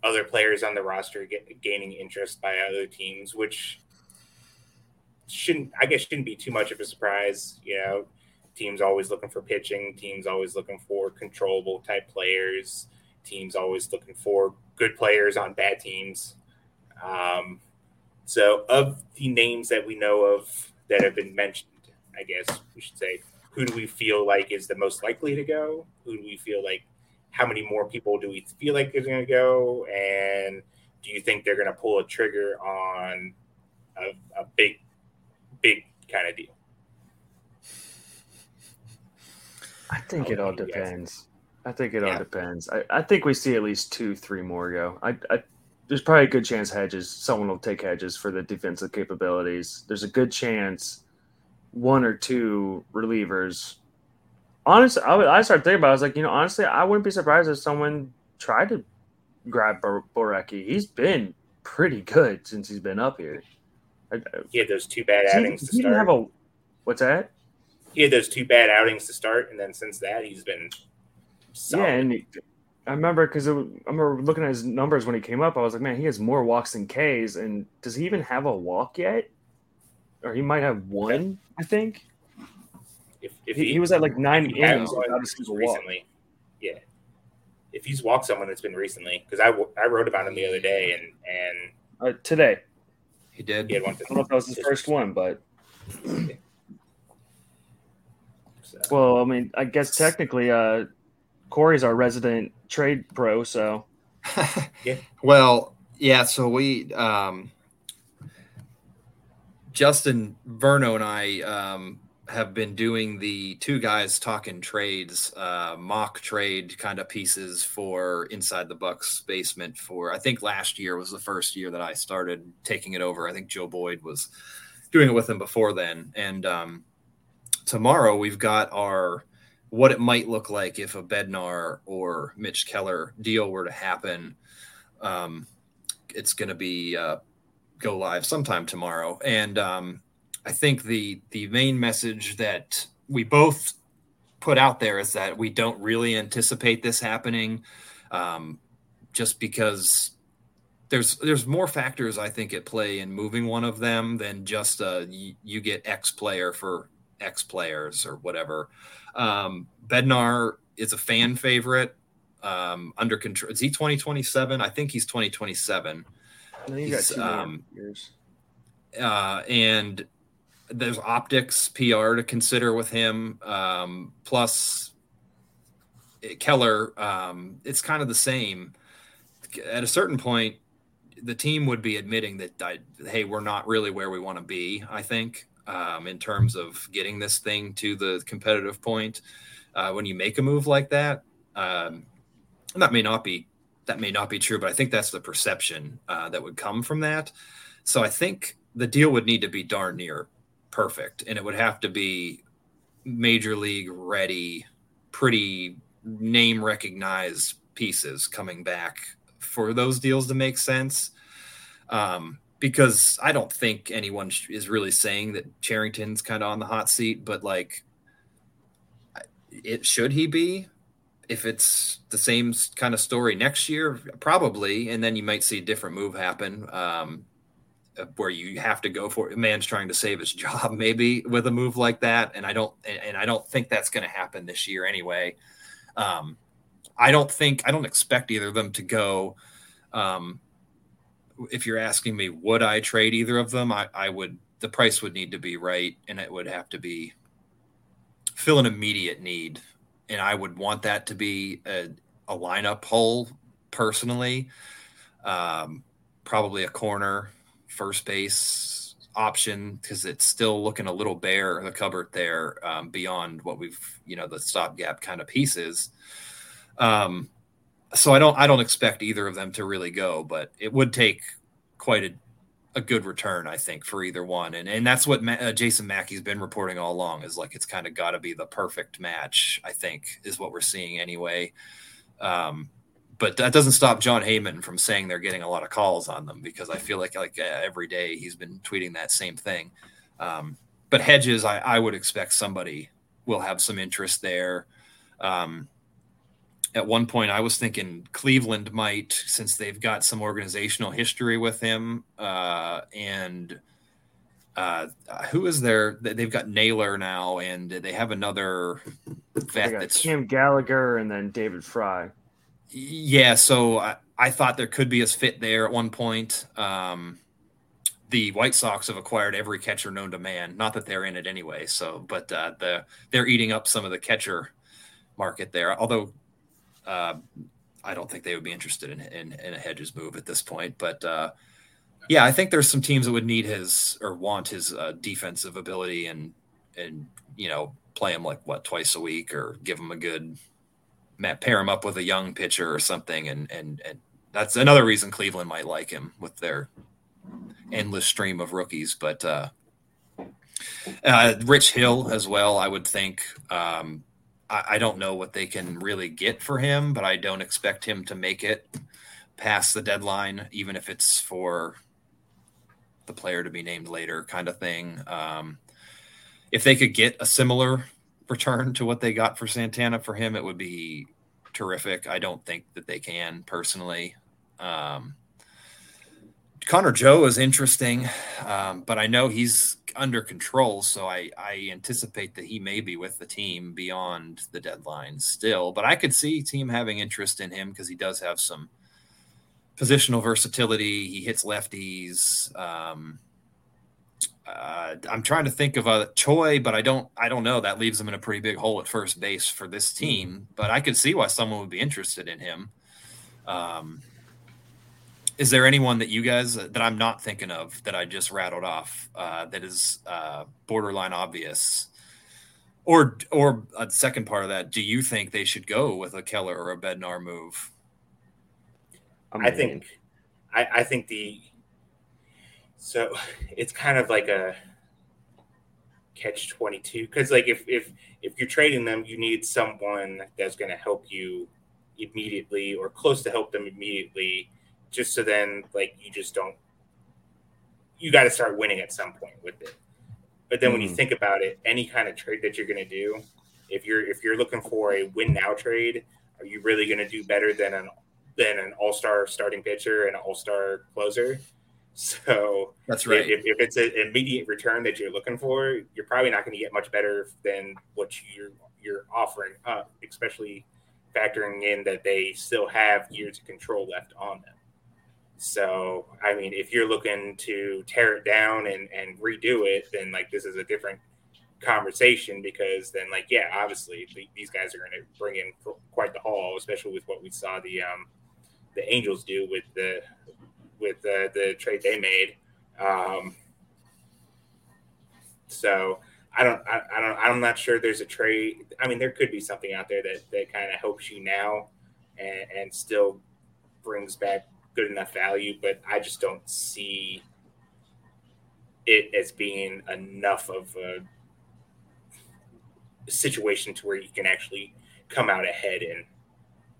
other players on the roster get, gaining interest by other teams, which shouldn't, I guess, shouldn't be too much of a surprise. You know, teams always looking for pitching, teams always looking for controllable type players, teams always looking for good players on bad teams. Um, so, of the names that we know of that have been mentioned I guess we should say, who do we feel like is the most likely to go? Who do we feel like? How many more people do we feel like is going to go? And do you think they're going to pull a trigger on a, a big, big kind of deal? I think it all depends. I think it yeah. all depends. I, I think we see at least two, three more go. I, I there's probably a good chance hedges. Someone will take hedges for the defensive capabilities. There's a good chance one or two relievers. Honestly, I, would, I started thinking about. It, I was like, you know, honestly, I wouldn't be surprised if someone tried to grab Borucki. He's been pretty good since he's been up here. He had those two bad outings he, to he start. Have a, what's that? He had those two bad outings to start, and then since that, he's been. Solid. Yeah, and I remember because I remember looking at his numbers when he came up. I was like, man, he has more walks than Ks, and does he even have a walk yet? or he might have one, I think. If, if he, he, was at like nine innings recently, yeah. If he's walked someone, it's been recently because I, I wrote about him the other day and and uh, today he did. He had one. I don't know if that was his first one, but so. well, I mean, I guess technically, uh, Corey's our resident trade pro, so yeah. Well, yeah. So we um Justin Verno and I um, have been doing the two guys talking trades, uh, mock trade kind of pieces for Inside the Bucks basement. For I think last year was the first year that I started taking it over. I think Joe Boyd was doing it with him before then. And um, tomorrow we've got our what it might look like if a Bednar or Mitch Keller deal were to happen. Um, it's going to be uh, go live sometime tomorrow. And um, I think the the main message that we both put out there is that we don't really anticipate this happening, um, just because there's there's more factors I think at play in moving one of them than just uh, you, you get X player for X players or whatever. Um, Bednar is a fan favorite. Um, under control. Is he 2027? I think he's 2027. He's, um, years. Uh, and there's optics PR to consider with him. Um, plus Keller, um, it's kind of the same. At a certain point, the team would be admitting that, I, hey, we're not really where we want to be. I think um, in terms of getting this thing to the competitive point. Uh, when you make a move like that, um, that may not be that may not be true, but I think that's the perception uh, that would come from that. So I think the deal would need to be darn near perfect, and it would have to be major league ready, pretty name recognized pieces coming back for those deals to make sense. Um, because I don't think anyone is really saying that Cherington's kind of on the hot seat, but like, it should he be? If it's the same kind of story next year, probably, and then you might see a different move happen. Um, where you have to go for it. man's trying to save his job maybe with a move like that and i don't and i don't think that's going to happen this year anyway um i don't think i don't expect either of them to go um if you're asking me would i trade either of them i i would the price would need to be right and it would have to be fill an immediate need and i would want that to be a, a lineup hole personally um probably a corner first base option because it's still looking a little bare the cupboard there um, beyond what we've you know the stopgap kind of pieces. Um, so I don't I don't expect either of them to really go, but it would take quite a a good return, I think, for either one, and and that's what Ma- uh, Jason Mackey's been reporting all along is like it's kind of got to be the perfect match. I think is what we're seeing anyway. Um, but that doesn't stop Jon Heyman from saying they're getting a lot of calls on them because I feel like like uh, every day he's been tweeting that same thing. Um, but Hedges, I, I, would expect somebody will have some interest there. Um, at one point, I was thinking Cleveland might, since they've got some organizational history with him, uh, and uh, who is there? They've got Naylor now, and they have another vet that's Cam Gallagher and then David Fry. Yeah, so I, I, thought there could be a fit there at one point. Um, the White Sox have acquired every catcher known to man. Not that they're in it anyway. So, but uh, the they're eating up some of the catcher market there. Although uh, I don't think they would be interested in, in, in a Hedges move at this point. But uh, yeah, I think there's some teams that would need his or want his uh, defensive ability and and you know play him like what twice a week or give him a good pair him up with a young pitcher or something, and and and that's another reason Cleveland might like him with their endless stream of rookies. But uh, uh, Rich Hill as well, I would think. Um, I, I don't know what they can really get for him, but I don't expect him to make it past the deadline, even if it's for the player to be named later, kind of thing. Um, if they could get a similar return to what they got for Santana for him, it would be terrific. I don't think that they can personally. Um, Connor Joe is interesting, um, but I know he's under control, so I, I anticipate that he may be with the team beyond the deadline still. But I could see team having interest in him because he does have some positional versatility. He hits lefties. Um, uh, I'm trying to think of a Choi, but I don't. I don't know. That leaves him in a pretty big hole at first base for this team. But I could see why someone would be interested in him. Um, is there anyone that you guys uh, that I'm not thinking of that I just rattled off uh, that is uh, borderline obvious? Or, or a second part of that, do you think they should go with a Keller or a Bednar move? I, mean, I think, I, I think the so it's kind of like a catch 22 because like if if if you're trading them you need someone that's going to help you immediately or close to help them immediately just so then like you just don't you got to start winning at some point with it but then mm. when you hmm. think about it any kind of trade that you're going to do if you're if you're looking for a win now trade are you really going to do better than an than an all-star starting pitcher and an all-star closer so that's right. If, if it's an immediate return that you're looking for, you're probably not going to get much better than what you're you're offering up, especially factoring in that they still have years of control left on them. So, I mean, if you're looking to tear it down and, and redo it, then like this is a different conversation because then like yeah, obviously these guys are going to bring in quite the haul, especially with what we saw the um the Angels do with the with the trade they made. Um, So I don't, I, I don't, I'm not sure there's a trade. I mean, there could be something out there that, that kind of helps you now and, and still brings back good enough value, but I just don't see it as being enough of a situation to where you can actually come out ahead and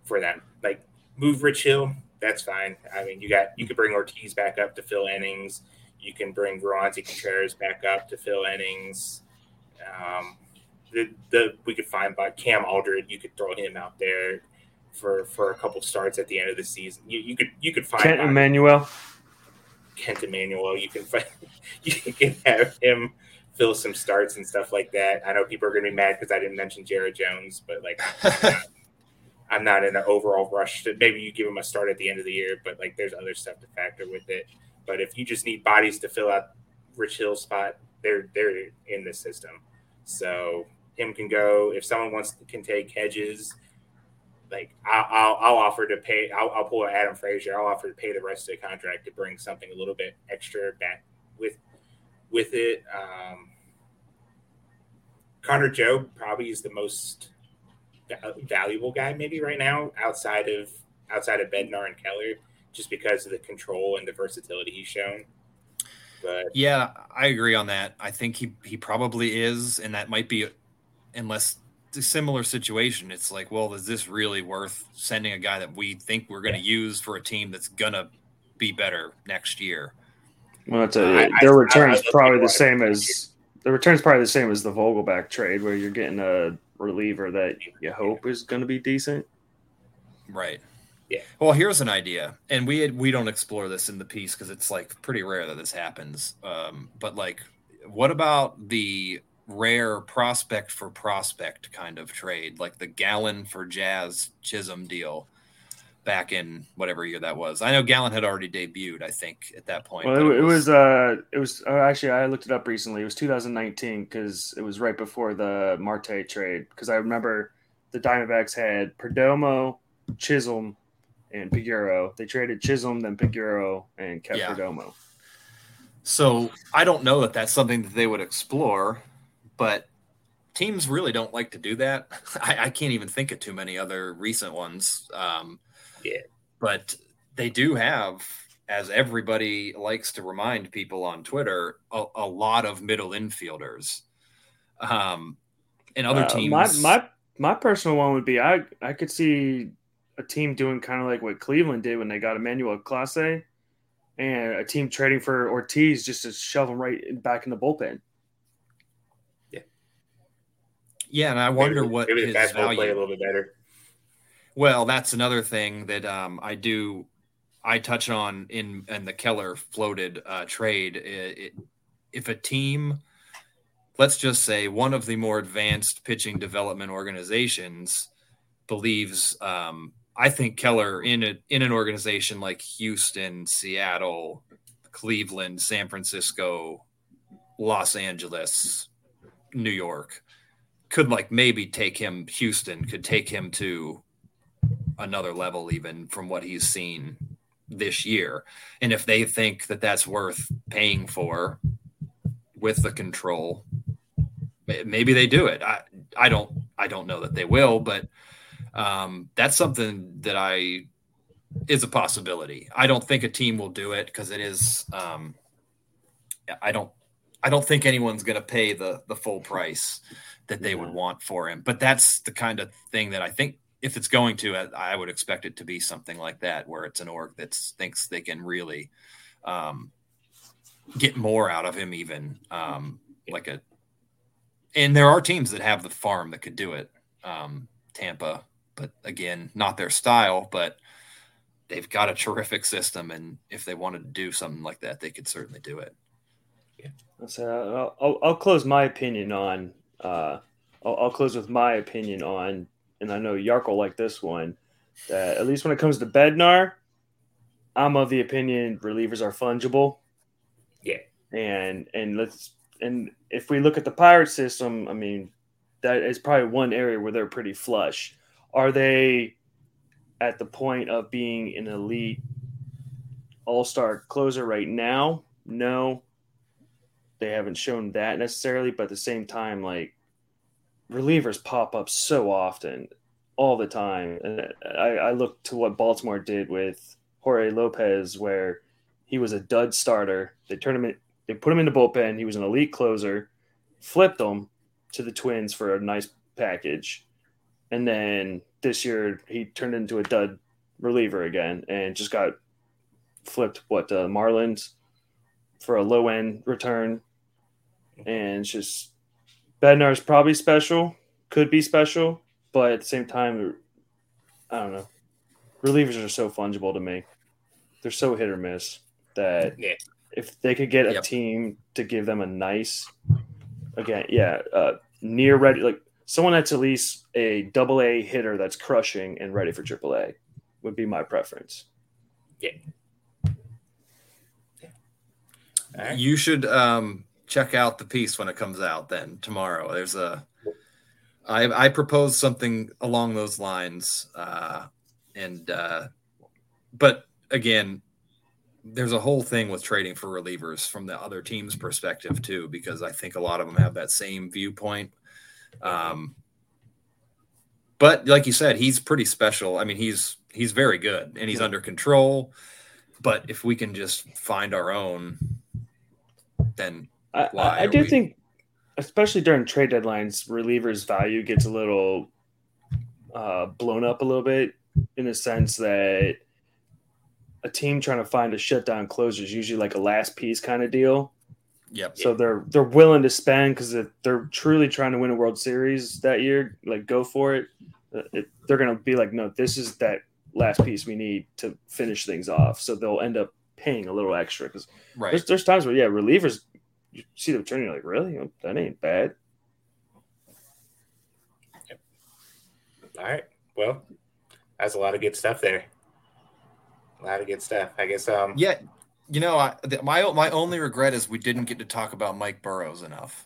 for them. Like move Rich Hill, that's fine. I mean, you got you could bring Ortiz back up to fill innings. You can bring Roansy Contreras back up to fill innings. Um, the, the we could find by Cam Aldred, you could throw him out there for for a couple starts at the end of the season. You, you could you could find Kent Emanuel. Kent Emanuel, you can find you can have him fill some starts and stuff like that. I know people are going to be mad because I didn't mention Jared Jones, but like I'm not in an overall rush to maybe you give him a start at the end of the year, but like there's other stuff to factor with it. But if you just need bodies to fill out Rich Hill's spot, they're they're in the system. So him can go. If someone wants can take Hedges, like I'll, I'll, offer to pay. I'll, I'll pull Adam Frazier. I'll offer to pay the rest of the contract to bring something a little bit extra back with with it. Um, Connor Joe probably is the most valuable guy maybe right now outside of outside of Bednar and Keller, just because of the control and the versatility he's shown. But yeah, I agree on that. I think he he probably is, and that might be unless a similar situation. It's like, well, is this really worth sending a guy that we think we're going to yeah. use for a team that's going to be better next year? Well, it's a, I, their return's probably the same as the return is probably the same as the Vogelbach trade, where you're getting a reliever that you hope is going to be decent. Right. Yeah. Well, here's an idea, and we we don't explore this in the piece because it's like pretty rare that this happens. Um, but like, what about the rare prospect for prospect kind of trade, like the Gallen for Jazz Chisholm deal? back in whatever year that was. I know Gallen had already debuted, I think, at that point. Well, it, it, was, uh, it was uh, actually I looked it up recently. It was 2019 because it was right before the Marte trade. Because I remember the Diamondbacks had Perdomo, Chisholm, and Peguero. They traded Chisholm, then Peguero, and kept yeah. Perdomo. So I don't know that that's something that they would explore, but teams really don't like to do that. I, I can't even think of too many other recent ones. Um, yeah. But they do have, as everybody likes to remind people on Twitter, a, a lot of middle infielders. Um, and other uh, teams. My, my my personal one would be I I could see a team doing kind of like what Cleveland did when they got Emmanuel Clase, and a team trading for Ortiz just to shove him right back in the bullpen. Yeah. Yeah, and I wonder maybe, what maybe his value. play a little bit better. Well, that's another thing that um, I do. I touch on in in the Keller floated uh, trade. It, it, if a team, let's just say one of the more advanced pitching development organizations, believes, um, I think Keller in a, in an organization like Houston, Seattle, Cleveland, San Francisco, Los Angeles, New York, could like maybe take him. Houston could take him to another level even from what he's seen this year. And if they think that that's worth paying for with the control, maybe they do it. I I don't I don't know that they will, but um, that's something that I is a possibility. I don't think a team will do it because it is. Um, I don't. I don't think anyone's going to pay the the full price that they would want for him. But that's the kind of thing that I think if it's going to, I, would expect it to be something like that, where it's an org that thinks they can really um, get more out of him, even um, like a. And there are teams that have the farm that could do it. Um, Tampa, but again, not their style, but they've got a terrific system, and if they wanted to do something like that, they could certainly do it. Yeah. So I'll, I'll close my opinion on. Uh, I'll, I'll close with my opinion on and I know Yarko like this one, that at least when it comes to Bednar, I'm of the opinion relievers are fungible. Yeah. And and let's and if we look at the pirate system, I mean, that is probably one area where they're pretty flush. Are they at the point of being an elite all-star closer right now? No. They haven't shown that necessarily, but at the same time, like relievers pop up so often, all the time. And I, I look to what Baltimore did with Jorge Lopez, where he was a dud starter. They turned him in, they put him in the bullpen. He was an elite closer, flipped him to the Twins for a nice package, and then this year he turned into a dud reliever again and just got flipped what uh, Marlins for a low end return, and it's just is probably special, could be special, but at the same time, I don't know. Relievers are so fungible to me. They're so hit or miss that yeah. if they could get a yep. team to give them a nice, again, yeah, uh, near ready, like someone that's at least a double A hitter that's crushing and ready for triple A would be my preference. Yeah. Right. You should um, check out the piece when it comes out then tomorrow. There's a I, I proposed something along those lines, uh, and uh, but again, there's a whole thing with trading for relievers from the other team's perspective too, because I think a lot of them have that same viewpoint. Um, but like you said, he's pretty special. I mean, he's he's very good and he's under control. But if we can just find our own, then I, I do we... think, especially during trade deadlines, relievers' value gets a little uh, blown up a little bit in the sense that a team trying to find a shutdown closer is usually like a last piece kind of deal. Yep. So they're they're willing to spend because if they're truly trying to win a World Series that year, like go for it. Uh, it they're gonna be like, no, this is that last piece we need to finish things off. So they'll end up paying a little extra because right. there's, there's times where yeah, relievers you see the return, you're like, really? That ain't bad. Yep. All right. Well, that's a lot of good stuff there. A lot of good stuff. I guess. Um. Yeah. You know, I, my my only regret is we didn't get to talk about Mike Burrows enough.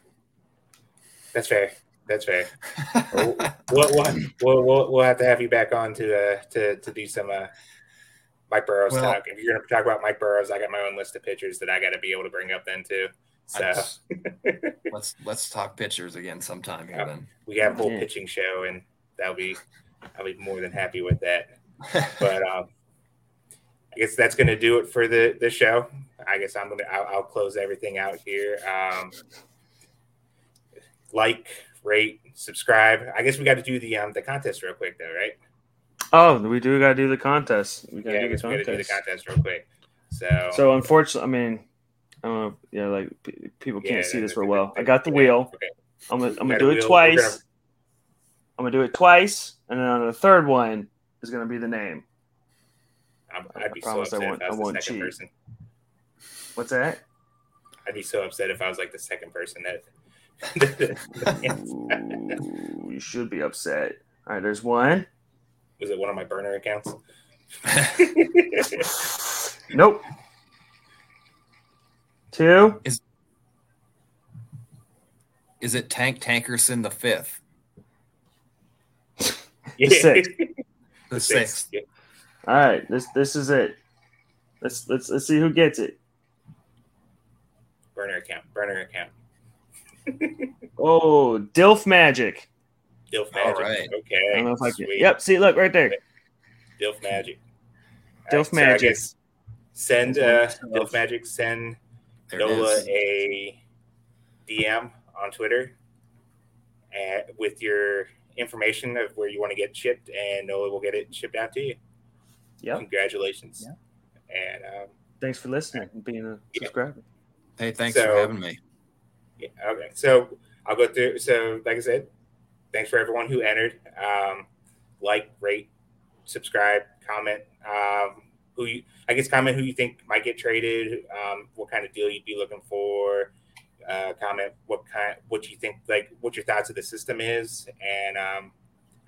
That's fair. That's fair. we'll, we'll, we'll, we'll, have to have you back on to uh, to to do some uh, Mike Burrows well, talk. If you're going to talk about Mike Burrows, I got my own list of pitchers that I got to be able to bring up then too. So just, let's let's talk pitchers again sometime here. Then we have a whole pitching show, and that'll be I'll be more than happy with that. but um, I guess that's going to do it for the the show. I guess I'm gonna I'll, I'll close everything out here. Um, like, rate, subscribe. I guess we got to do the um the contest real quick though, right? Oh, we do got to do the contest. We got to yeah, do, the contest. do the contest real quick. So, so unfortunately, I mean, I don't know. Yeah, like p- people can't yeah, see this real well. I got the wheel. Okay. I'm gonna, I'm gonna do it wheel. twice. Gonna... I'm gonna do it twice, and then on the third one is gonna be the name. i would be so upset I won't, if I was I the second cheat. person. What's that? I'd be so upset if I was like the second person that. Ooh, you should be upset. All right, there's one. Was it one of my burner accounts? nope. Two. Is is it Tank Tankerson the fifth? The sixth. The sixth. Yeah. All right, this this is it. Let's let's let's see who gets it. Burner account. Burner account. oh, Dilf Magic. Dilf Magic. All right. Okay. I don't know if I can. Yep. See, look right there. Dilf Magic. Dilf right, Magic. So send uh, Dilf Magic. Send there Nola a DM on Twitter and with your information of where you want to get shipped, and Nola will get it shipped out to you. Yeah. Congratulations. Yeah. And um, thanks for listening and being a subscriber. Hey, thanks so, for having me. Yeah. Okay. So I'll go through. So, like I said, thanks for everyone who entered. Um, like, rate, subscribe, comment. Um, who you, I guess comment who you think might get traded, um, what kind of deal you'd be looking for. Uh, comment what kind, what you think, like what your thoughts of the system is, and um,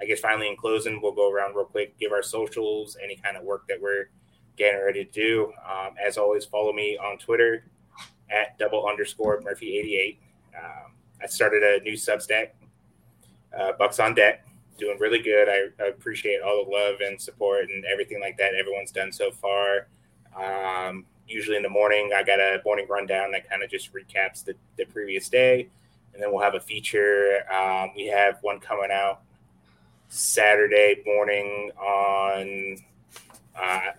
I guess finally in closing, we'll go around real quick, give our socials, any kind of work that we're getting ready to do. Um, as always, follow me on Twitter at double underscore Murphy eighty eight. Um, I started a new Substack, uh, Bucks on Deck doing really good. I, I, appreciate all the love and support and everything like that everyone's done so far. Um, usually in the morning, I got a morning rundown that kind of just recaps the, the previous day. And then we'll have a feature. Um, we have one coming out Saturday morning on uh,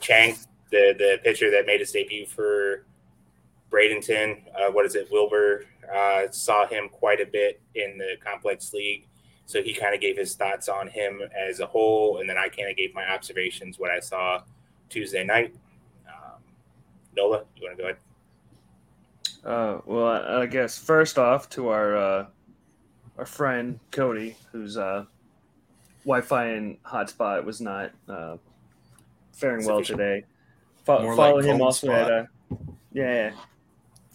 Cheng, the, the pitcher that made his debut for Bradenton. Uh, what is it? Wilbur uh, saw him quite a bit in the complex league. So he kind of gave his thoughts on him as a whole. And then I kind of gave my observations, what I saw Tuesday night. Um, Nola, you want to go ahead? Uh, well, I, I, guess first off to our uh, our friend Cody, whose uh, Wi-Fi and hotspot was not uh, faring well today. Fo- follow like him also spot. at uh, yeah,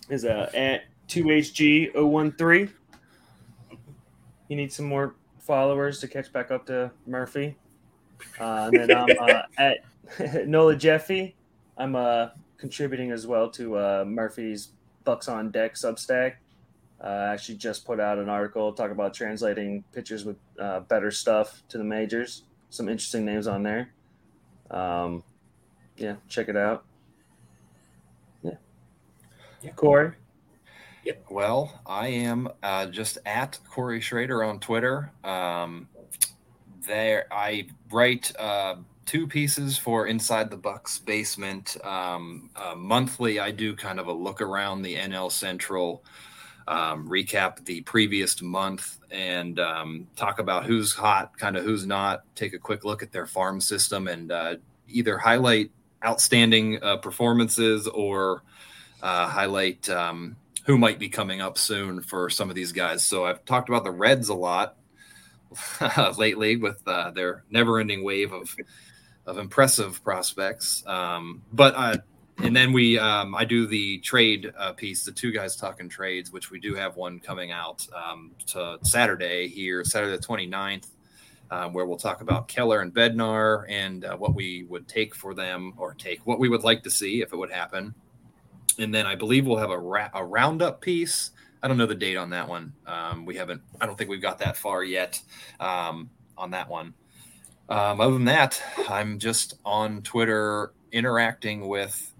is uh, at two HG 013 He needs some more followers to catch back up to Murphy. Uh, and then I'm uh, at Nola Jeffy. I'm uh, contributing as well to uh, Murphy's Bucs on Deck Substack. Uh, actually, just put out an article talk about translating pitchers with uh, better stuff to the majors. Some interesting names on there. Um, yeah, check it out. Yeah. yeah. Corey. Yep. Well, I am uh, just at Corey Shrader on Twitter. Um, there, I write uh, two pieces for Inside the Bucs Basement. Um, uh, monthly, I do kind of a look around the NL Central, um, recap the previous month, and um, talk about who's hot, kind of who's not. Take a quick look at their farm system and uh, either highlight outstanding uh, performances or uh, highlight um, who might be coming up soon for some of these guys. So I've talked about the Reds a lot lately with uh, their never-ending wave of of impressive prospects. Um, but uh, and then we um, I do the trade uh, piece, the two guys talking trades, which we do have one coming out um, to Saturday here, Saturday the 29th. Um, where we'll talk about Keller and Bednar and uh, what we would take for them or take what we would like to see if it would happen and then I believe we'll have a, ra- a roundup piece. I don't know the date on that one. Um, we haven't. I don't think we've got that far yet um, on that one. Um, other than that, I'm just on Twitter interacting with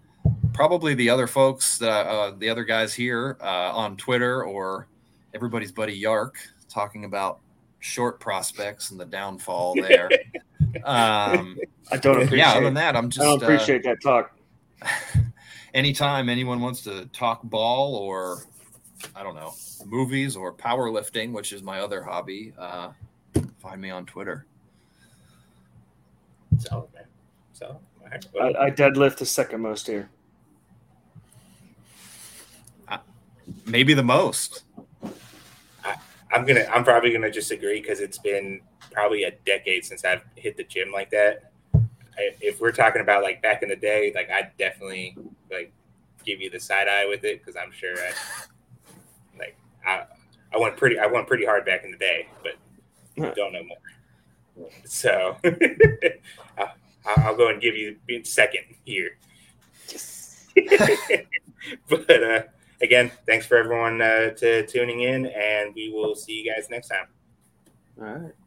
probably the other folks, that, uh, the other guys here uh, on Twitter, or everybody's buddy Yark, talking about short prospects and the downfall there. Um, I don't appreciate. Yeah, other than that, I'm just. I don't appreciate uh, that talk. anytime anyone wants to talk ball or I don't know movies or powerlifting, which is my other hobby, uh, find me on Twitter. Solid man. So I, I, deadlift the second most here. Uh, maybe the most. I, I'm gonna. I'm probably gonna just agree because it's been probably a decade since I've hit the gym like that if we're talking about like back in the day, like I definitely like give you the side eye with it because I'm sure I like I I went pretty I went pretty hard back in the day, but don't know more. So I'll, I'll, go and give you second here. but uh, again, thanks for everyone uh, to tuning in, and we will see you guys next time. All right.